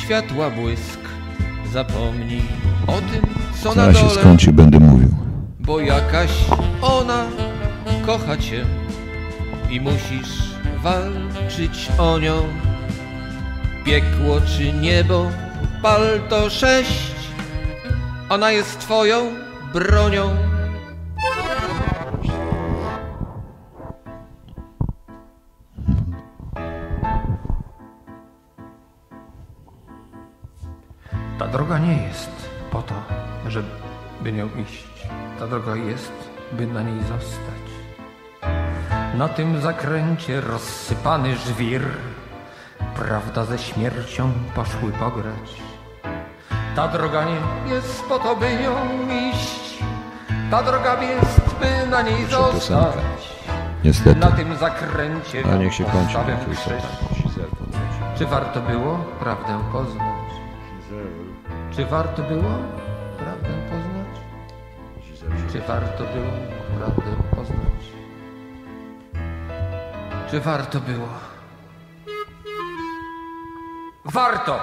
światła błysk, zapomnij o tym, co na Zaraz się dole, skończy, będę mówił. bo jakaś ona kocha cię i musisz walczyć o nią. Piekło czy niebo, pal to sześć, ona jest twoją bronią. Ta droga nie jest po to, żeby nią iść. Ta droga jest, by na niej zostać. Na tym zakręcie rozsypany żwir, prawda ze śmiercią poszły pograć. Ta droga nie jest po to, by nią iść. Ta droga jest, by na niej Proszę, zostać. Niestety. Na tym zakręcie A niech się kończy. Czy warto było prawdę poznać? Czy warto było prawdę poznać? Czy warto było prawdę poznać? Czy warto było? Warto!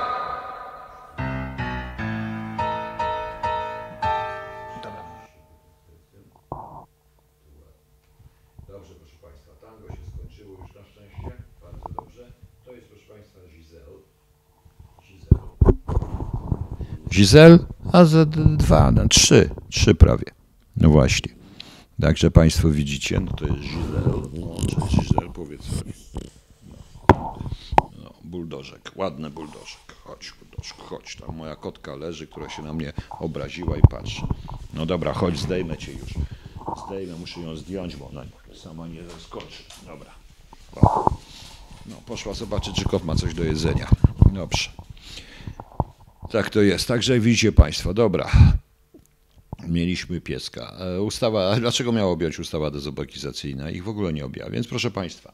Dobrze, proszę Państwa, tango się skończyło już na szczęście. Bardzo dobrze. To jest, proszę Państwa, Giselle. Giselle. Giselle, a za dwa, no, trzy, trzy prawie. No właśnie. Także Państwo widzicie, no to jest. No, cześć Giselle, powiedz coś. No. Buldożek, ładny buldożek. Chodź, buldożek, chodź. Tam moja kotka leży, która się na mnie obraziła i patrzy. No dobra, chodź, zdejmę cię już. Zdejmę, muszę ją zdjąć, bo ona sama nie zaskoczy. Dobra. No, poszła zobaczyć, czy kot ma coś do jedzenia. Dobrze. Tak to jest. Także widzicie Państwo, dobra. Mieliśmy pieska. E, Ustawa, dlaczego miała objąć ustawa dezobekizacyjna? Ich w ogóle nie objęła. Więc proszę Państwa,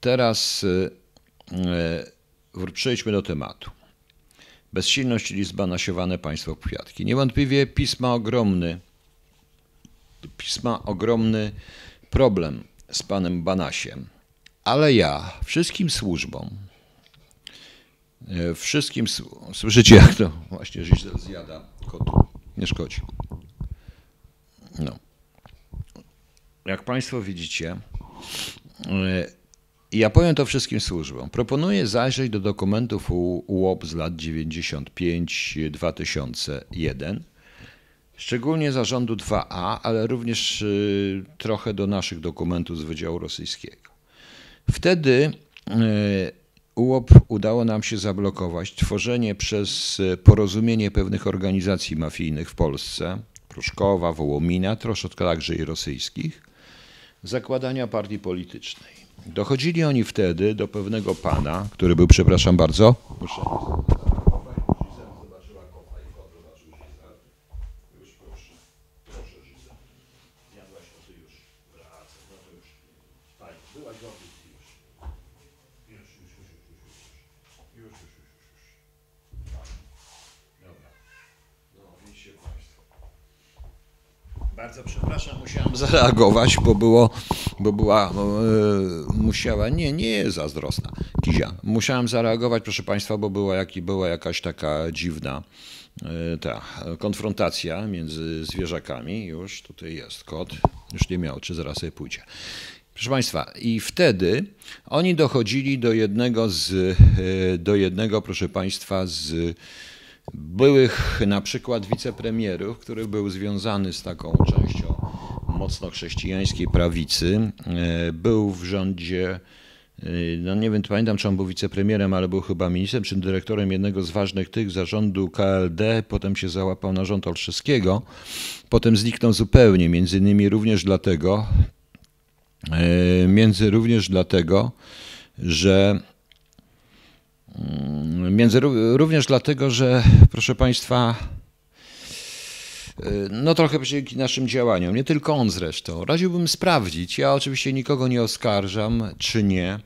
teraz e, e, przejdźmy do tematu. Bezsilność liczba nasiewane państwo w kwiatki. Niewątpliwie pisma ogromny, pisma ogromny problem z panem Banasiem, ale ja wszystkim służbom, wszystkim, słyszycie jak to właśnie Żyzel zjada kotu, nie szkodzi. No. Jak państwo widzicie, e, ja powiem to wszystkim służbom. Proponuję zajrzeć do dokumentów UOP z lat 95-2001, szczególnie zarządu 2A, ale również y, trochę do naszych dokumentów z Wydziału Rosyjskiego. Wtedy y, UOP udało nam się zablokować tworzenie przez y, porozumienie pewnych organizacji mafijnych w Polsce, Pruszkowa, Wołomina, troszeczkę także i rosyjskich, zakładania partii politycznej. Dochodzili oni wtedy do pewnego pana, który był, przepraszam bardzo, muszę przepraszam, musiałem zareagować, bo było, bo była, e, musiała, nie, nie jest zazdrosna, Kizia. Musiałem zareagować, proszę Państwa, bo była, jak, była jakaś taka dziwna e, ta konfrontacja między zwierzakami. Już tutaj jest kot, już nie miał, czy zaraz sobie pójdzie. Proszę Państwa, i wtedy oni dochodzili do jednego z, e, do jednego, proszę Państwa, z byłych na przykład wicepremierów, który był związany z taką częścią mocno chrześcijańskiej prawicy. E, Był w rządzie, e, no nie wiem, pamiętam czy on był wicepremierem, ale był chyba ministrem czy dyrektorem jednego z ważnych tych zarządu KLD, potem się załapał na rząd Olszewskiego, potem zniknął zupełnie, między innymi również dlatego, e, między również dlatego, że Między, ró- również dlatego, że proszę Państwa, y, no trochę dzięki naszym działaniom, nie tylko on zresztą, radziłbym sprawdzić. Ja oczywiście nikogo nie oskarżam, czy nie,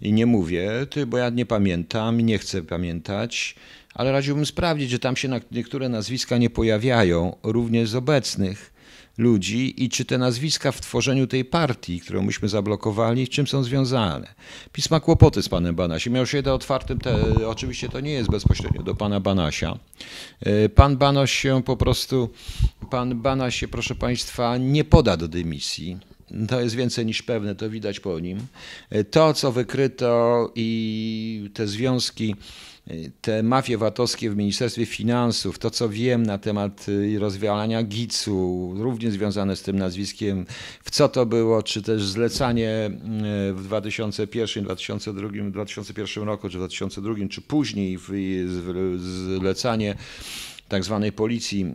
i nie mówię, ty, bo ja nie pamiętam, nie chcę pamiętać, ale radziłbym sprawdzić, że tam się niektóre nazwiska nie pojawiają, również z obecnych, ludzi i czy te nazwiska w tworzeniu tej partii, którą myśmy zablokowali, czym są związane. PiS ma kłopoty z panem Banasiem. Miał się do otwartym, te, oczywiście to nie jest bezpośrednio do pana Banasia. E, pan Banaś się po prostu, pan Banaś się, proszę państwa, nie poda do dymisji. To jest więcej niż pewne, to widać po nim. E, to, co wykryto i te związki te mafie VAT-owskie w Ministerstwie Finansów, to co wiem na temat y, rozwialania GIC-u, również związane z tym nazwiskiem, w co to było, czy też zlecanie y, w 2001, 2002, 2001 roku, czy 2002, czy później zlecanie tak zwanej policji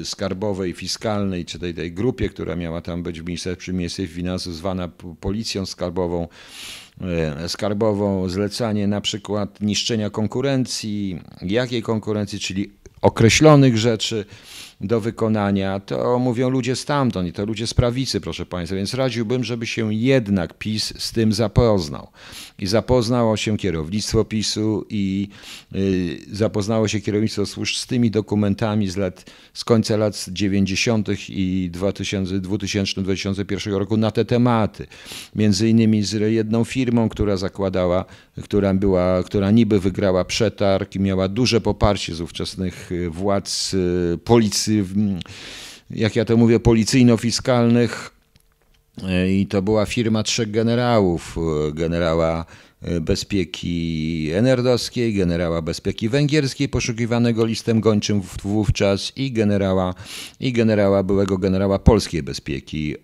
y, skarbowej, fiskalnej, czy tej, tej grupie, która miała tam być w ministerstwie, Finansów, zwana policją skarbową, skarbową, zlecanie na przykład niszczenia konkurencji, jakiej konkurencji, czyli określonych rzeczy, do wykonania, to mówią ludzie stamtąd i to ludzie z prawicy, proszę Państwa. Więc radziłbym, żeby się jednak PiS z tym zapoznał. I zapoznało się kierownictwo PiSu i y, zapoznało się kierownictwo służb z tymi dokumentami z lat, z końca lat 90. i 2000-2001 roku na te tematy. Między innymi z jedną firmą, która zakładała, która była, która niby wygrała przetarg i miała duże poparcie z ówczesnych władz y, policji jak ja to mówię, policyjno-fiskalnych. E, I to była firma trzech generałów: e, generała e, bezpieki enerdowskiej, generała bezpieki węgierskiej, poszukiwanego listem gończym wówczas, i generała, i generała, byłego generała polskiej bezpieki,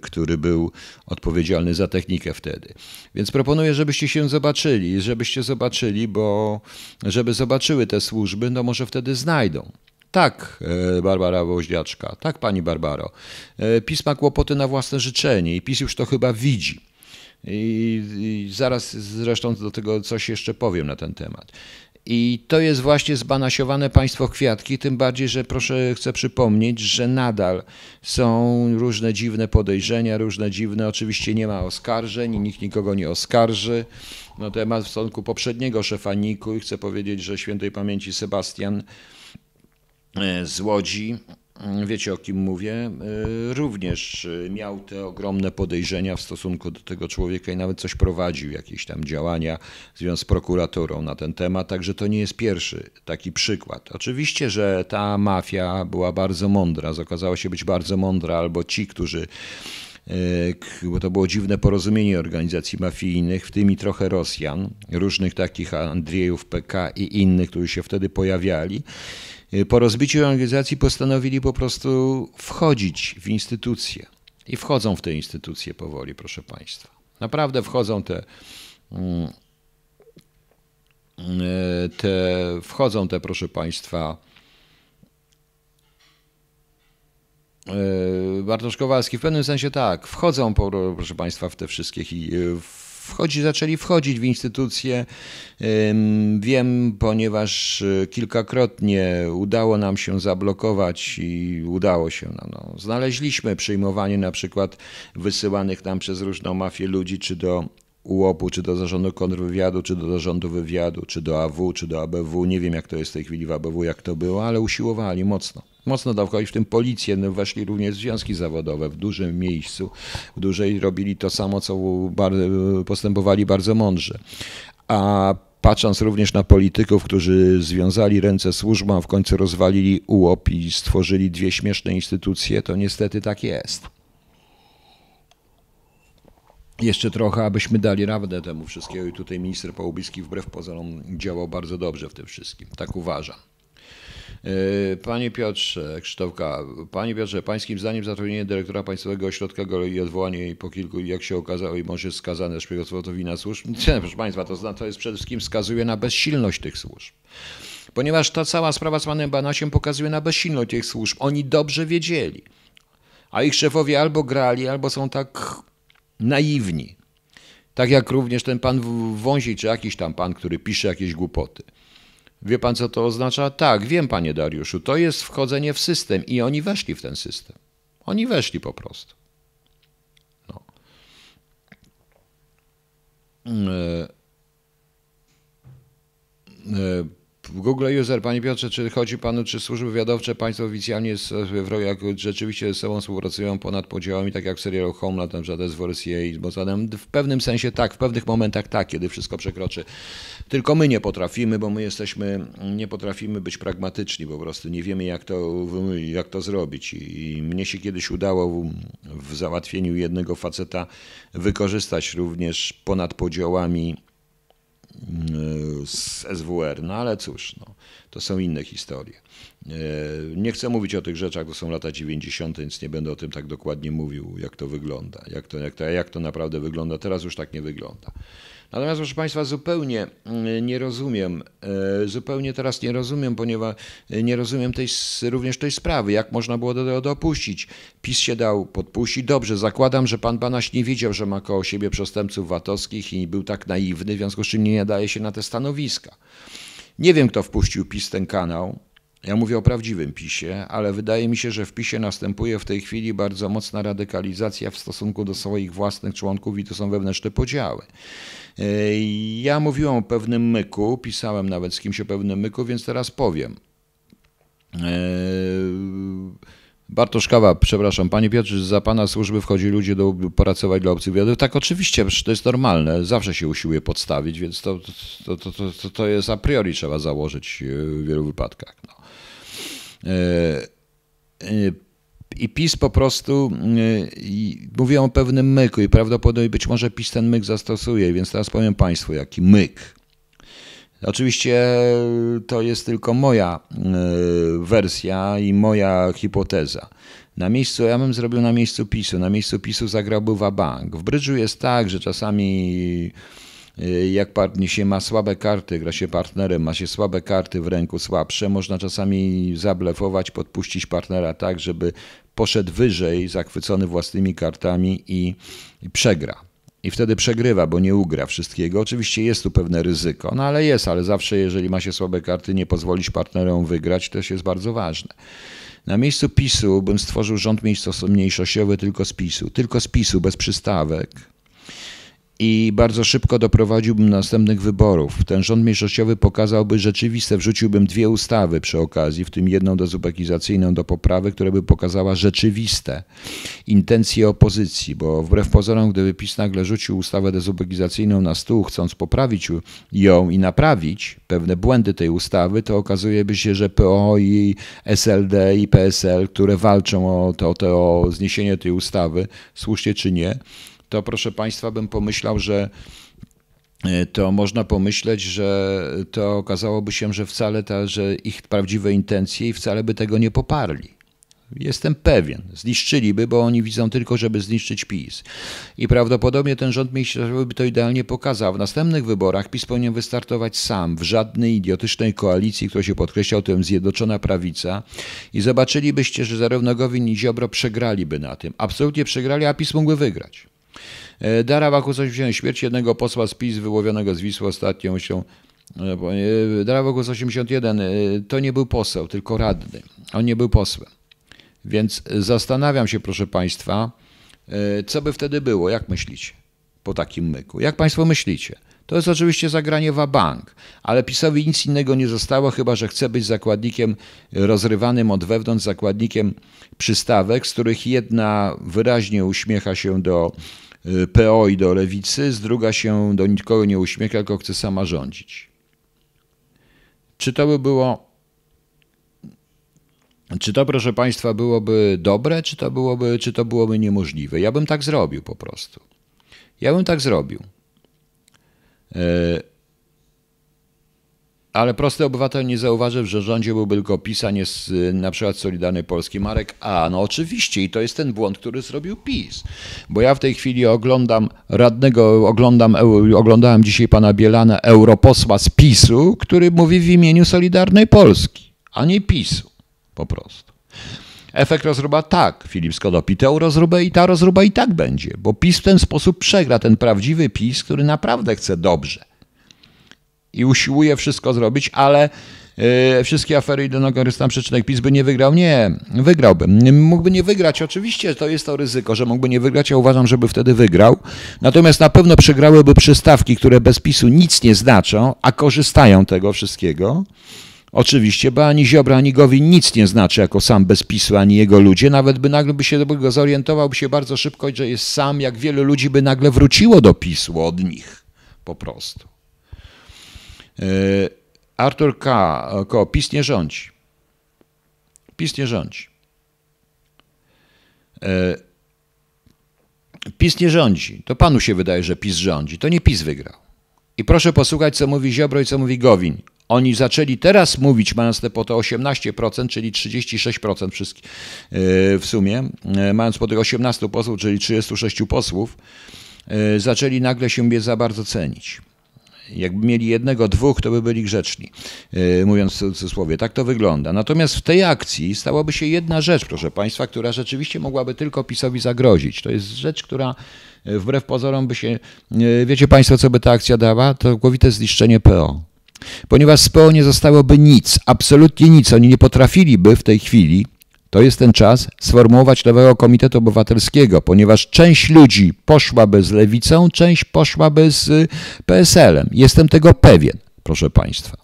który był odpowiedzialny za technikę wtedy. Więc proponuję, żebyście się zobaczyli, żebyście zobaczyli, bo żeby zobaczyły te służby, no może wtedy znajdą. Tak, e, Barbara Woździaczka, tak pani Barbaro. E, PiS ma kłopoty na własne życzenie i PiS już to chyba widzi. I, I, zaraz zresztą do tego coś jeszcze powiem na ten temat. I to jest właśnie zbanasiowane państwo kwiatki, tym bardziej, że proszę, chcę przypomnieć, że nadal są różne dziwne podejrzenia, różne dziwne, oczywiście nie ma oskarżeń, nikt nikogo nie oskarży. No temat w stosunku poprzedniego szefa NIK-u i chcę powiedzieć, że świętej pamięci Sebastian z Łodzi, mm, wiecie o kim mówię, e, również e, miał te ogromne podejrzenia w stosunku do tego człowieka i nawet coś prowadził, jakieś tam działania z prokuraturą na ten temat, także to nie jest pierwszy taki przykład. Oczywiście, że ta mafia była bardzo mądra, okazała się być bardzo mądra, albo ci, którzy bo to było dziwne porozumienie organizacji mafijnych, w tym i trochę Rosjan, różnych takich Andrzejów PK i innych, którzy się wtedy pojawiali. Y, po rozbiciu organizacji postanowili po prostu wchodzić w instytucje. I wchodzą w te instytucje powoli, proszę Państwa. Naprawdę wchodzą te, mm, y, te wchodzą te, proszę Państwa, y, Bartosz Kowalski, w pewnym sensie tak, wchodzą, proszę Państwa, w te wszystkie wchodzi, zaczęli wchodzić w instytucje. Wiem, ponieważ e, kilkakrotnie udało nam się zablokować i udało się. No, no. Znaleźliśmy przyjmowanie na przykład wysyłanych nam przez różną mafię ludzi, czy do UOP-u, czy do zarządu kontrwywiadu, czy do zarządu wywiadu, czy do AW, czy do ABW. Nie wiem, jak to jest w tej chwili w ABW, jak to było, ale usiłowali mocno. Mocno dawkowali, w tym policję, no weszli również związki zawodowe w dużym miejscu, w dużej robili to samo, co postępowali bardzo mądrze. A patrząc również na polityków, którzy związali ręce służbą, a w końcu rozwalili UOP i stworzyli dwie śmieszne instytucje, to niestety tak jest jeszcze trochę, abyśmy dali radę temu wszystkiego i tutaj minister Połubiski wbrew pozorom działał bardzo dobrze w tym wszystkim. Tak uważam. E, panie Piotrze, Krzysztofka, Panie Piotrze, Pańskim zdaniem zatrudnienie dyrektora Państwowego Ośrodka i odwołanie jej po kilku, jak się okazało, i może skazane szpiegostwo to wina służb? [LAUGHS] Nie, proszę Państwa, to, to jest przede wszystkim wskazuje na bezsilność tych służb. Ponieważ ta cała sprawa z panem Banasiem pokazuje na bezsilność tych służb. Oni dobrze wiedzieli, a ich szefowie albo grali, albo są tak naiwni. Tak jak również ten pan Wąsik, czy jakiś tam pan, który pisze jakieś głupoty. Wie pan, co to oznacza? Tak, wiem, panie Dariuszu. To jest wchodzenie w system i oni weszli w ten system. Oni weszli po prostu. No. E, e, w Google User, Panie Piotrze, czy chodzi Panu, czy służby wywiadowcze państwo oficjalnie z, jak rzeczywiście ze sobą współpracują ponad podziałami, tak jak w serialu Homeland, na przykład SWR CIA i z Mossadem? W pewnym sensie tak, w pewnych momentach tak, kiedy wszystko przekroczy. Tylko my nie potrafimy, bo my jesteśmy, nie potrafimy być pragmatyczni po prostu, nie wiemy jak to, jak to zrobić. I mnie się kiedyś udało w, załatwieniu jednego faceta wykorzystać również ponad podziałami z SWR. No ale cóż, no, to są inne historie. E, nie chcę mówić o tych rzeczach, to są lata 90., więc nie będę o tym tak dokładnie mówił, jak to wygląda, jak to, jak to, jak to naprawdę wygląda. Teraz już tak nie wygląda. Natomiast, proszę Państwa, zupełnie mm, nie rozumiem, e, zupełnie teraz nie rozumiem, ponieważ e, nie rozumiem tej, również tej sprawy, jak można było do tego dopuścić. PiS się dał podpuścić. Dobrze, zakładam, że pan Banaś nie wiedział, że ma koło siebie przestępców VAT-owskich i był tak naiwny, w związku z czym nie nadaje się na te stanowiska. Nie wiem, kto wpuścił PiS ten kanał. Ja mówię o prawdziwym PiSie, ale wydaje mi się, że w PiSie następuje w tej chwili bardzo mocna radykalizacja w stosunku do swoich własnych członków i to są wewnętrzne podziały. E, ja mówiłem o pewnym myku, pisałem nawet z kimś o pewnym myku, więc teraz powiem. E, Bartosz Kawa, przepraszam, panie Piotrze, za pana służby wchodzi ludzie do pracować dla obcych wywiadów. Tak, oczywiście, to jest normalne, zawsze się usiłuje podstawić, więc to, to, to, to, to jest a priori trzeba założyć w wielu wypadkach. No. E, i PiS po prostu y, mówią o pewnym myku i prawdopodobnie być może PiS ten myk zastosuje, więc teraz powiem Państwu, jaki myk. Oczywiście to jest tylko moja wersja i moja hipoteza. Na miejscu, ja bym zrobił na miejscu PiSu, na miejscu PiSu zagrałby Wabank. W brydżu jest tak, że czasami y, jak się ma słabe karty, gra się partnerem, ma się słabe karty w ręku, słabsze, można czasami zablefować, podpuścić partnera tak, żeby poszedł wyżej, zachwycony własnymi kartami i, i przegra. I wtedy przegrywa, bo nie ugra wszystkiego. Oczywiście jest tu pewne ryzyko, no ale jest, ale zawsze, jeżeli ma się słabe karty, nie pozwolić partnerom wygrać, też jest bardzo ważne. Na miejscu PiSu bym stworzył rząd mniejszościowy tylko z PiSu. Tylko z PiSu, bez przystawek i bardzo szybko doprowadziłbym do następnych wyborów. Ten rząd mniejszościowy pokazałby rzeczywiste, wrzuciłbym dwie ustawy przy okazji, w tym jedną dezubekizacyjną do poprawy, która by pokazała rzeczywiste intencje opozycji, bo wbrew pozorom, gdyby PiS nagle rzucił ustawę dezubekizacyjną na stół, chcąc poprawić ją i naprawić pewne błędy tej ustawy, to okazuje by się, że PO i SLD i PSL, które walczą o, to, to, o zniesienie tej ustawy, słusznie czy nie, to proszę Państwa bym pomyślał, że e, to można pomyśleć, że to okazałoby się, że wcale ta, że ich prawdziwe intencje i wcale by tego nie poparli. Jestem pewien. Zniszczyliby, bo oni widzą tylko, żeby zniszczyć PiS. I prawdopodobnie ten rząd miejscowy by to idealnie pokazał. W następnych wyborach PiS powinien wystartować sam, w żadnej idiotycznej koalicji, która się podkreślał, to Zjednoczona Prawica. I zobaczylibyście, że zarówno Gowin i Ziobro przegraliby na tym. Absolutnie przegrali, a PiS mógłby wygrać. E, Dara Wakus 80, śmierć jednego posła z PiS wyłowionego z Wisły ostatnią się. E, e, Dara Wakus 81 to nie był poseł, tylko radny. On nie był posłem. Więc zastanawiam się, proszę Państwa, co by wtedy było, jak myślicie, po takim myku? Jak Państwo myślicie? To jest oczywiście zagranie w bank, ale PiSowi nic innego nie zostało, chyba że chce być zakładnikiem rozrywanym od wewnątrz, zakładnikiem przystawek, z których jedna wyraźnie uśmiecha się do PO i do lewicy, z druga się do nikogo nie uśmiecha, tylko chce sama rządzić. Czy to by było. Czy to, proszę Państwa, byłoby dobre, czy to byłoby, czy to byłoby niemożliwe? Ja bym tak zrobił po prostu. Ja bym tak zrobił. Y, ale prosty obywatel nie zauważył, że rządzie byłby tylko PiS, a nie na przykład Solidarnej Polski. Marek, a no oczywiście i to jest ten błąd, który zrobił PiS. Bo ja w tej chwili oglądam radnego, oglądam, oglądałem dzisiaj pana Bielana, europosła z PiSu, który mówi w imieniu Solidarnej Polski, a nie PiSu po prostu. Efekt rozruba tak, Filip Skodopi tę rozrubę i ta rozruba i tak będzie, bo PiS w ten sposób przegra, ten prawdziwy PiS, który naprawdę chce dobrze i usiłuje wszystko zrobić, ale Yy, wszystkie afery idą na korzystanie przyczynek. PiS by nie wygrał? Nie, wygrałbym. Mógłby nie wygrać, oczywiście to jest to ryzyko, że mógłby nie wygrać, ja uważam, żeby wtedy wygrał. Natomiast na pewno przegrałyby przystawki, które bez PiSu nic nie znaczą, a korzystają tego wszystkiego. Oczywiście, bo ani Ziobro, ani Gowin nic nie znaczy jako sam bez PiSu, ani jego ludzie. Nawet by nagle by się by go zorientował by się bardzo szybko, że jest sam, jak wielu ludzi by nagle wróciło do PiSu od nich. Po prostu. E, Artur K. Ko, PiS nie rządzi. PiS nie rządzi. E, PiS nie rządzi. To panu się wydaje, że PiS rządzi. To nie PiS wygrał. I proszę posłuchać, co mówi Ziobro i co mówi Gowin. Oni zaczęli teraz mówić, mając te po to 18%, czyli 36% wszystkich e, w sumie, e, mając po tych 18 posłów, czyli 36 posłów, zaczęli nagle się za bardzo cenić. Jakby mieli jednego, dwóch, to by byli grzeczni, e, mówiąc w cudzysłowie. Tak to wygląda. Natomiast w tej akcji stałaby się jedna rzecz, proszę Państwa, która rzeczywiście mogłaby tylko PiSowi zagrozić. To jest rzecz, która e, wbrew pozorom by się... E, wiecie Państwo, co by ta akcja dała? To całkowite zniszczenie PO. Ponieważ z PO nie zostałoby nic, absolutnie nic. Oni nie potrafiliby w tej chwili to jest ten czas sformułować nowego Komitetu Obywatelskiego, ponieważ część ludzi poszłaby z lewicą, część poszłaby z y, PSL-em. Jestem tego pewien, proszę Państwa.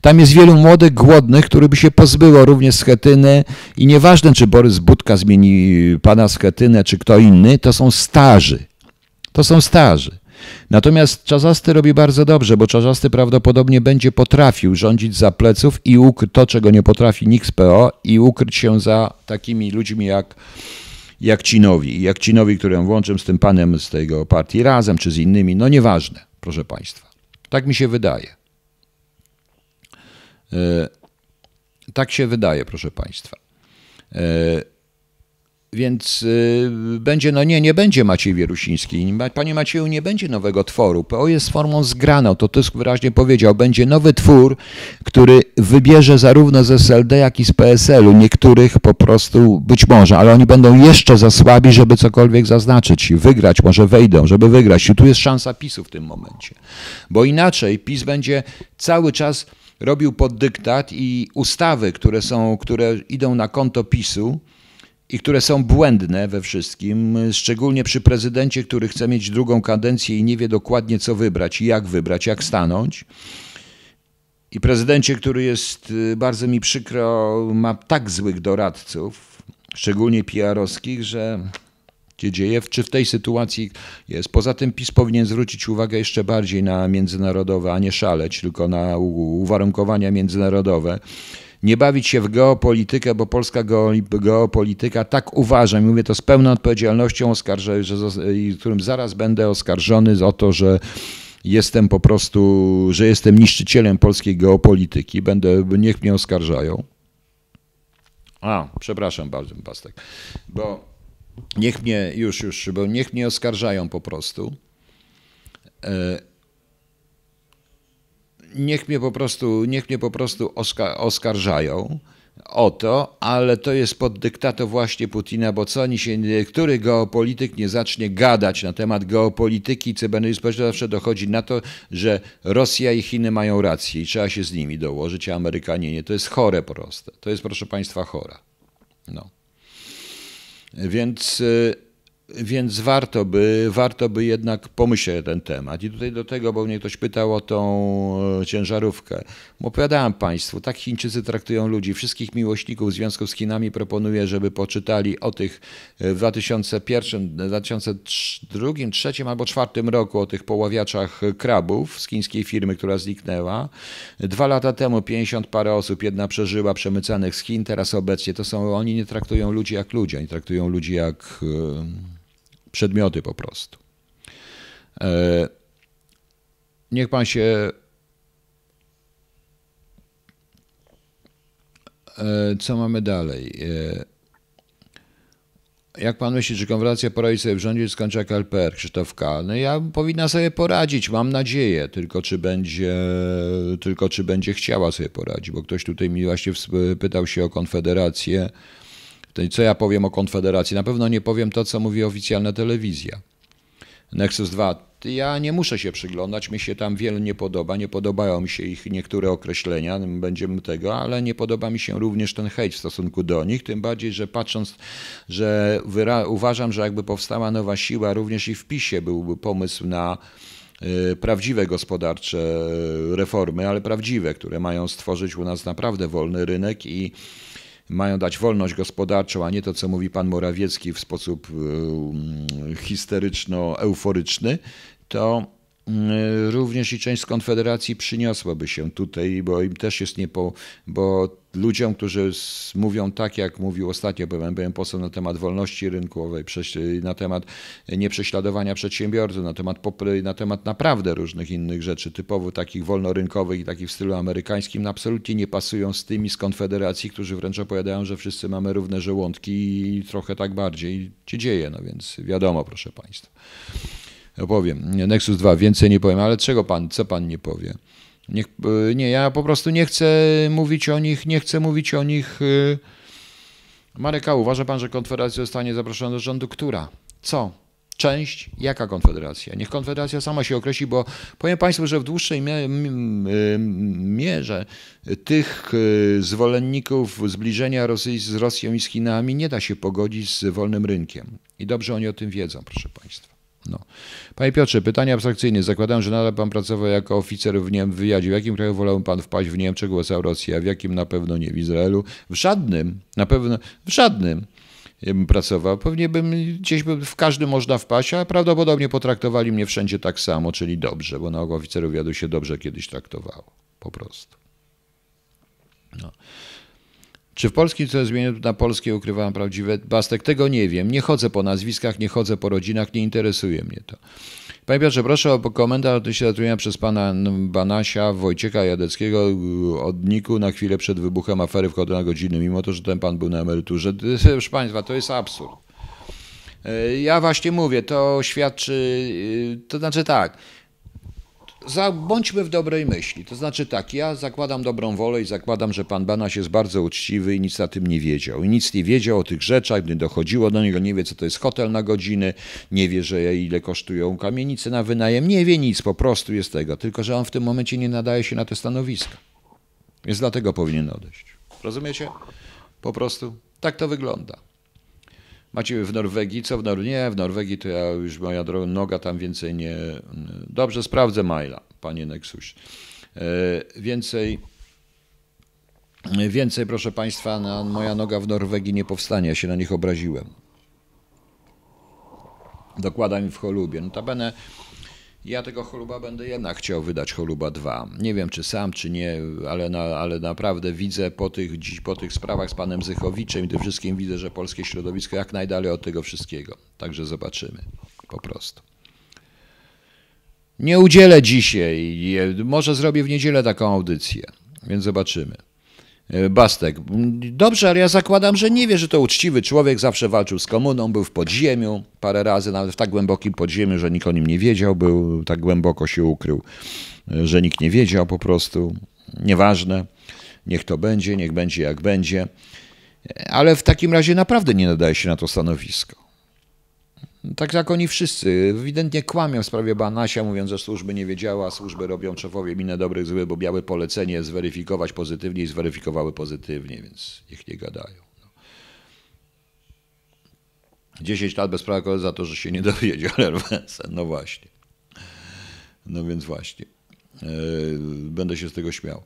Tam jest wielu młodych, głodnych, których by się pozbyło również Schetyny i nieważne, czy Borys Budka zmieni pana Schetynę, czy kto inny, to są starzy. To są starzy. Natomiast Czazasty robi bardzo dobrze, bo Czazasty prawdopodobnie będzie potrafił rządzić za pleców i ukryć to, czego nie potrafi nikt z PO i ukryć się za takimi ludźmi jak, jak Cinowi. Jak Cinowi, którym włączę z tym panem z tego partii razem, czy z innymi, no nieważne, proszę Państwa. Tak mi się wydaje. E, tak się wydaje, proszę Państwa. Więc y, będzie, no nie, nie będzie Maciej Wierusiński. Panie Macieju, nie będzie nowego tworu. PO jest formą zgraną, to Tusk wyraźnie powiedział. Będzie nowy twór, który wybierze zarówno z SLD, jak i z PSL-u. Niektórych po prostu być może, ale oni będą jeszcze za słabi, żeby cokolwiek zaznaczyć. Wygrać, może wejdą, żeby wygrać. I tu jest szansa PiSu w tym momencie. Bo inaczej PiS będzie cały czas robił pod dyktat i ustawy, które są, które idą na konto PiSu, i które są błędne we wszystkim, szczególnie przy prezydencie, który chce mieć drugą kadencję i nie wie dokładnie co wybrać jak wybrać, jak stanąć. I prezydencie, który jest, y, bardzo mi przykro, ma tak złych doradców, szczególnie PR-owskich, że się dzieje, czy w tej sytuacji jest. Poza tym PiS powinien zwrócić uwagę jeszcze bardziej na międzynarodowe, a nie szaleć, tylko na uwarunkowania międzynarodowe nie bawić się w geopolitykę, bo polska geopolityka, tak uważam, mówię to z pełną odpowiedzialnością, oskarżę, że, którym zaraz będę oskarżony o to, że jestem po prostu, że jestem niszczycielem polskiej geopolityki. Będę, niech mnie oskarżają. A, przepraszam bardzo, Pastek, bo niech mnie, już, już, bo niech mnie oskarżają po prostu. Niech mnie po prostu, niech mnie po prostu oskarżają o to, ale to jest pod dyktato właśnie Putina, bo co oni się, który geopolityk nie zacznie gadać na temat geopolityki cybernetyki społecznej, zawsze dochodzi na to, że Rosja i Chiny mają rację i trzeba się z nimi dołożyć, a Amerykanie nie. To jest chore po prostu. To jest, proszę Państwa, chora. No. Więc y, więc warto by, warto by jednak pomyśleć ten temat. I tutaj do tego, bo mnie ktoś pytał o tą e, ciężarówkę. Opowiadałem Państwu, tak Chińczycy traktują ludzi. Wszystkich miłośników związków z Chinami proponuję, żeby poczytali o tych e, w 2001, 2002, 2003 albo 2004 roku o tych poławiaczach krabów z chińskiej firmy, która zniknęła. Dwa lata temu 50 parę osób, jedna przeżyła przemycanych z Chin, teraz obecnie to są, oni nie traktują ludzi jak ludzie, oni traktują ludzi jak e, przedmioty po prostu. E, niech pan się. E, co mamy dalej? E, jak pan myśli, czy Konfederacja poradzi sobie w rządzie skończy jak LPR, Krzysztof K? No ja powinna sobie poradzić, mam nadzieję, tylko czy będzie, tylko czy będzie chciała sobie poradzić, bo ktoś tutaj mi właśnie pytał się o Konfederację. Co ja powiem o Konfederacji? Na pewno nie powiem to, co mówi oficjalna telewizja. Nexus 2. Ja nie muszę się przyglądać, mi się tam wiele nie podoba, nie podobają mi się ich niektóre określenia, będziemy tego, ale nie podoba mi się również ten hejt w stosunku do nich, tym bardziej, że patrząc, że uważam, że jakby powstała nowa siła, również i w PiSie byłby pomysł na prawdziwe gospodarcze reformy, ale prawdziwe, które mają stworzyć u nas naprawdę wolny rynek i mają dać wolność gospodarczą, a nie to, co mówi pan Morawiecki w sposób histeryczno-euforyczny, to Y, również i część z Konfederacji przyniosłaby się tutaj, bo im też jest niepo, bo ludziom, którzy mówią tak, jak mówił ostatnio, byłem, byłem poseł na temat wolności rynkowej, na temat nieprześladowania przedsiębiorców, na temat, na temat naprawdę różnych innych rzeczy, typowo takich wolnorynkowych i takich w stylu amerykańskim, absolutnie nie pasują z tymi z Konfederacji, którzy wręcz opowiadają, że wszyscy mamy równe żołądki i trochę tak bardziej się dzieje, no więc wiadomo, proszę Państwa opowiem. Nexus 2, więcej nie powiem, ale czego pan, co pan nie powie? Niech, e, nie, ja po prostu nie chcę mówić o nich, nie chcę mówić o nich. E, Marek A, uważa pan, że Konfederacja zostanie zaproszona do rządu? Która? Co? Część? Jaka Konfederacja? Niech Konfederacja sama się określi, bo powiem Państwu, że w dłuższej mierze tych e, zwolenników zbliżenia Rosji z Rosją i z Chinami nie da się pogodzić z wolnym rynkiem. I dobrze oni o tym wiedzą, proszę Państwa. No. Panie Piotrze, pytanie abstrakcyjne. Zakładam, że nadal pan pracował jako oficer w, Niem wywiadzie. W jakim kraju wolałby pan wpaść w Niemczech, USA, Rosji, a w jakim na pewno nie w Izraelu? W żadnym, na pewno w żadnym ja bym pracował. Pewnie bym gdzieś by w każdym można wpaść, a prawdopodobnie potraktowali mnie wszędzie tak samo, czyli dobrze, bo na ogół oficerów wywiadu się dobrze kiedyś traktowało. Po prostu. No. Czy w polskim co zmienię na polskie ukrywałem prawdziwe Bastek? Tego nie wiem. Nie chodzę po nazwiskach, nie chodzę po rodzinach, nie interesuje mnie to. Panie Piotrze, proszę o komentarz odnośnie zatrudnienia przez pana Banasia Wojciecha Jadeckiego od Niku na chwilę przed wybuchem afery w na godziny, mimo to, że ten pan był na emeryturze. Proszę państwa, to jest absurd. E, ja właśnie mówię, to świadczy, e, to znaczy tak, bądźmy w dobrej myśli. To znaczy tak, ja zakładam dobrą wolę i zakładam, że pan Banaś jest bardzo uczciwy i nic na tym nie wiedział. I nic nie wiedział o tych rzeczach, gdy dochodziło do niego, nie wie co to jest hotel na godziny, nie wie, że ile kosztują kamienice na wynajem, nie wie nic, po prostu jest tego. Tylko, że on w tym momencie nie nadaje się na te stanowiska. Więc dlatego powinien odejść. Rozumiecie? Po prostu tak to wygląda. Macie w Norwegii, co w Norwegii? Nie, w Norwegii to ja już moja noga tam więcej nie. Dobrze, sprawdzę maila, panie Nexus. E, więcej, więcej, proszę państwa, na, moja noga w Norwegii nie powstanie. Ja się na nich obraziłem. Dokładam w cholubie. Notabene ja tego choluba będę jednak chciał wydać choluba 2. Nie wiem, czy sam, czy nie, ale, na, ale naprawdę widzę po tych, dziś po tych sprawach z panem Zychowiczem i tym wszystkim widzę, że polskie środowisko jak najdalej od tego wszystkiego. Także zobaczymy. Po prostu. Nie udzielę dzisiaj, może zrobię w niedzielę taką audycję, więc zobaczymy. E, Bastek. Dobrze, ale ja zakładam, że nie wie, że to uczciwy człowiek, zawsze walczył z komuną, był w podziemiu parę razy, nawet w tak głębokim podziemiu, że nikt o nim nie wiedział, był tak głęboko się ukrył, e, że nikt nie wiedział po prostu. Nieważne, niech to będzie, niech będzie jak będzie. E, ale w takim razie naprawdę nie nadaje się na to stanowisko. Tak jak oni wszyscy. Ewidentnie kłamią w sprawie Banasia, mówiąc, że służby nie wiedziała, służby robią szefowie minę dobrych, zły, bo miały polecenie zweryfikować pozytywnie i zweryfikowały pozytywnie, więc niech nie gadają. No. 10 lat bez prawa za to, że się nie dowiedział No właśnie. No więc właśnie. Yy, będę się z tego śmiał.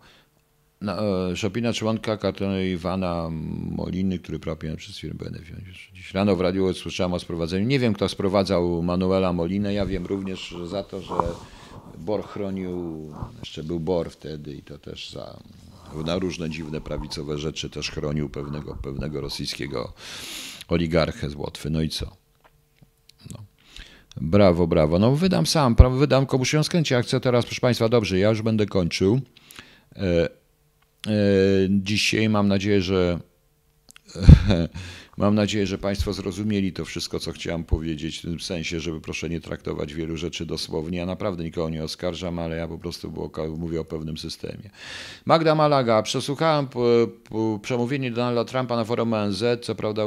E, Szopina członka kartonu Iwana Moliny, który pracuje przez firmę Benefit. Dziś rano w radiu słyszałem o sprowadzeniu. Nie wiem, kto sprowadzał Manuela Molinę. Ja wiem również za to, że Bor chronił, jeszcze był Bor wtedy i to też za na różne dziwne prawicowe rzeczy też chronił pewnego, pewnego rosyjskiego oligarchę z Łotwy. No i co? No. Brawo, brawo. No wydam sam, wydam komuś ją skręci akcję teraz, proszę Państwa, dobrze, ja już będę kończył. E, dzisiaj mam nadzieję, że [LAUGHS] mam nadzieję, że Państwo zrozumieli to wszystko, co chciałem powiedzieć, w tym sensie, żeby proszę nie traktować wielu rzeczy dosłownie. Ja naprawdę nikogo nie oskarżam, ale ja po prostu mówię o pewnym systemie. Magda Malaga, przesłuchałem przemówienie Donalda Trumpa na forum ONZ, co prawda,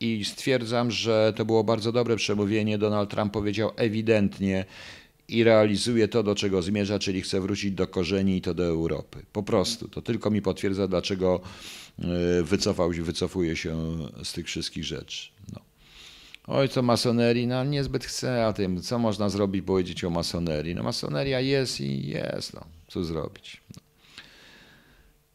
i stwierdzam, że to było bardzo dobre przemówienie. Donald Trump powiedział ewidentnie, i realizuje to, do czego zmierza, czyli chce wrócić do korzeni i to do Europy. Po prostu. To tylko mi potwierdza, dlaczego e, wycofał, wycofuje się z tych wszystkich rzeczy. No. Oj, co masonerii, no niezbyt chcę o tym, co można zrobić, powiedzieć o masonerii. No masoneria jest i jest, no, co zrobić. No.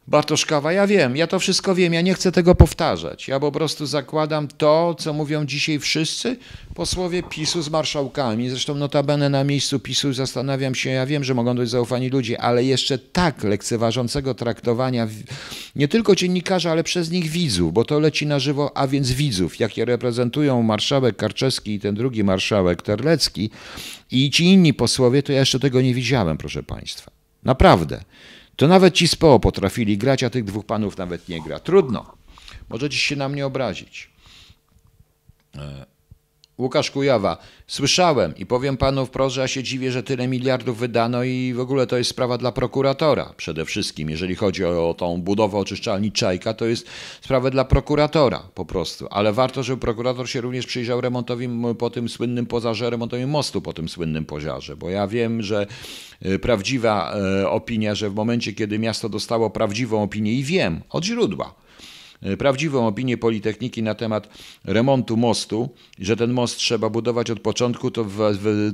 Bartoszkawa, ja wiem, ja to wszystko wiem, ja nie chcę tego powtarzać. Ja po prostu zakładam to, co mówią dzisiaj wszyscy posłowie PiSu z marszałkami. Zresztą notabene na miejscu PiSu zastanawiam się, ja wiem, że mogą być zaufani ludzie, ale jeszcze tak lekceważącego traktowania nie tylko dziennikarzy, ale przez nich widzów, bo to leci na żywo, a więc widzów, jakie reprezentują marszałek Karczewski i ten drugi marszałek Terlecki i ci inni posłowie, to ja jeszcze tego nie widziałem, proszę Państwa. Naprawdę. To nawet ci z PO potrafili grać, a tych dwóch panów nawet nie gra. Trudno. Możecie się na mnie obrazić. Łukasz Kujawa, słyszałem i powiem panu wprost, że ja się dziwię, że tyle miliardów wydano i w ogóle to jest sprawa dla prokuratora przede wszystkim. Jeżeli chodzi o, tą budowę oczyszczalni Czajka, to jest sprawa dla prokuratora po prostu. Ale warto, żeby prokurator się również przyjrzał remontowi po tym słynnym pożarze, remontowi mostu po tym słynnym pożarze, bo ja wiem, że e, prawdziwa e, opinia, że w momencie, kiedy miasto dostało prawdziwą opinię i wiem od źródła, prawdziwą opinię Politechniki na temat remontu mostu, że ten most trzeba budować od początku, to, w,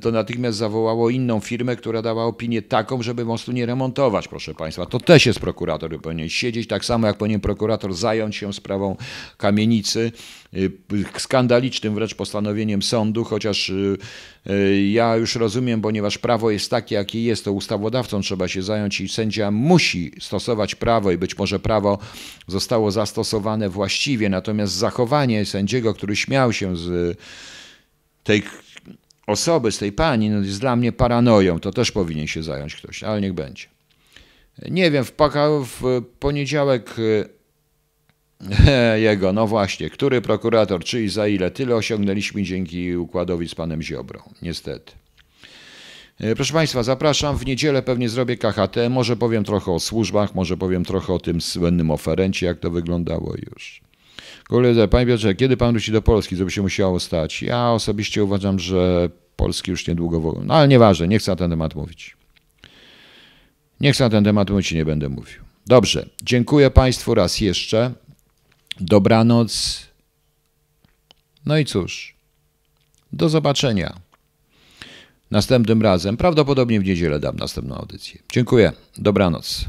to natychmiast zawołało inną firmę, która dała opinię taką, żeby mostu nie remontować, proszę Państwa. To też jest prokurator, powinien siedzieć, tak samo jak powinien prokurator zająć się sprawą kamienicy, skandalicznym wręcz postanowieniem sądu, chociaż y, y, ja już rozumiem, ponieważ prawo jest takie, jakie jest, to ustawodawcą trzeba się zająć i sędzia musi stosować prawo i być może prawo zostało zastosowane właściwie, natomiast zachowanie sędziego, który śmiał się z tej osoby, z tej pani, no jest dla mnie paranoją, to też powinien się zająć ktoś, ale niech będzie. Nie wiem, w, w poniedziałek [LAUGHS] jego, no właśnie, który prokurator, czy i za ile, tyle osiągnęliśmy dzięki układowi z panem Ziobrą, niestety. E, proszę Państwa, zapraszam. W niedzielę pewnie zrobię KHT. Może powiem trochę o służbach, może powiem trochę o tym słynnym oferencie, jak to wyglądało już. Koledze, Panie Piotrze, kiedy Pan wróci do Polski, co by się musiało stać? Ja osobiście uważam, że Polski już niedługo... No ale nieważne, nie chcę na ten temat mówić. Nie chcę na ten temat mówić i nie będę mówił. Dobrze, dziękuję Państwu raz jeszcze. Dobranoc. No i cóż, do zobaczenia. Następnym razem, prawdopodobnie w niedzielę dam następną audycję. Dziękuję. Dobranoc.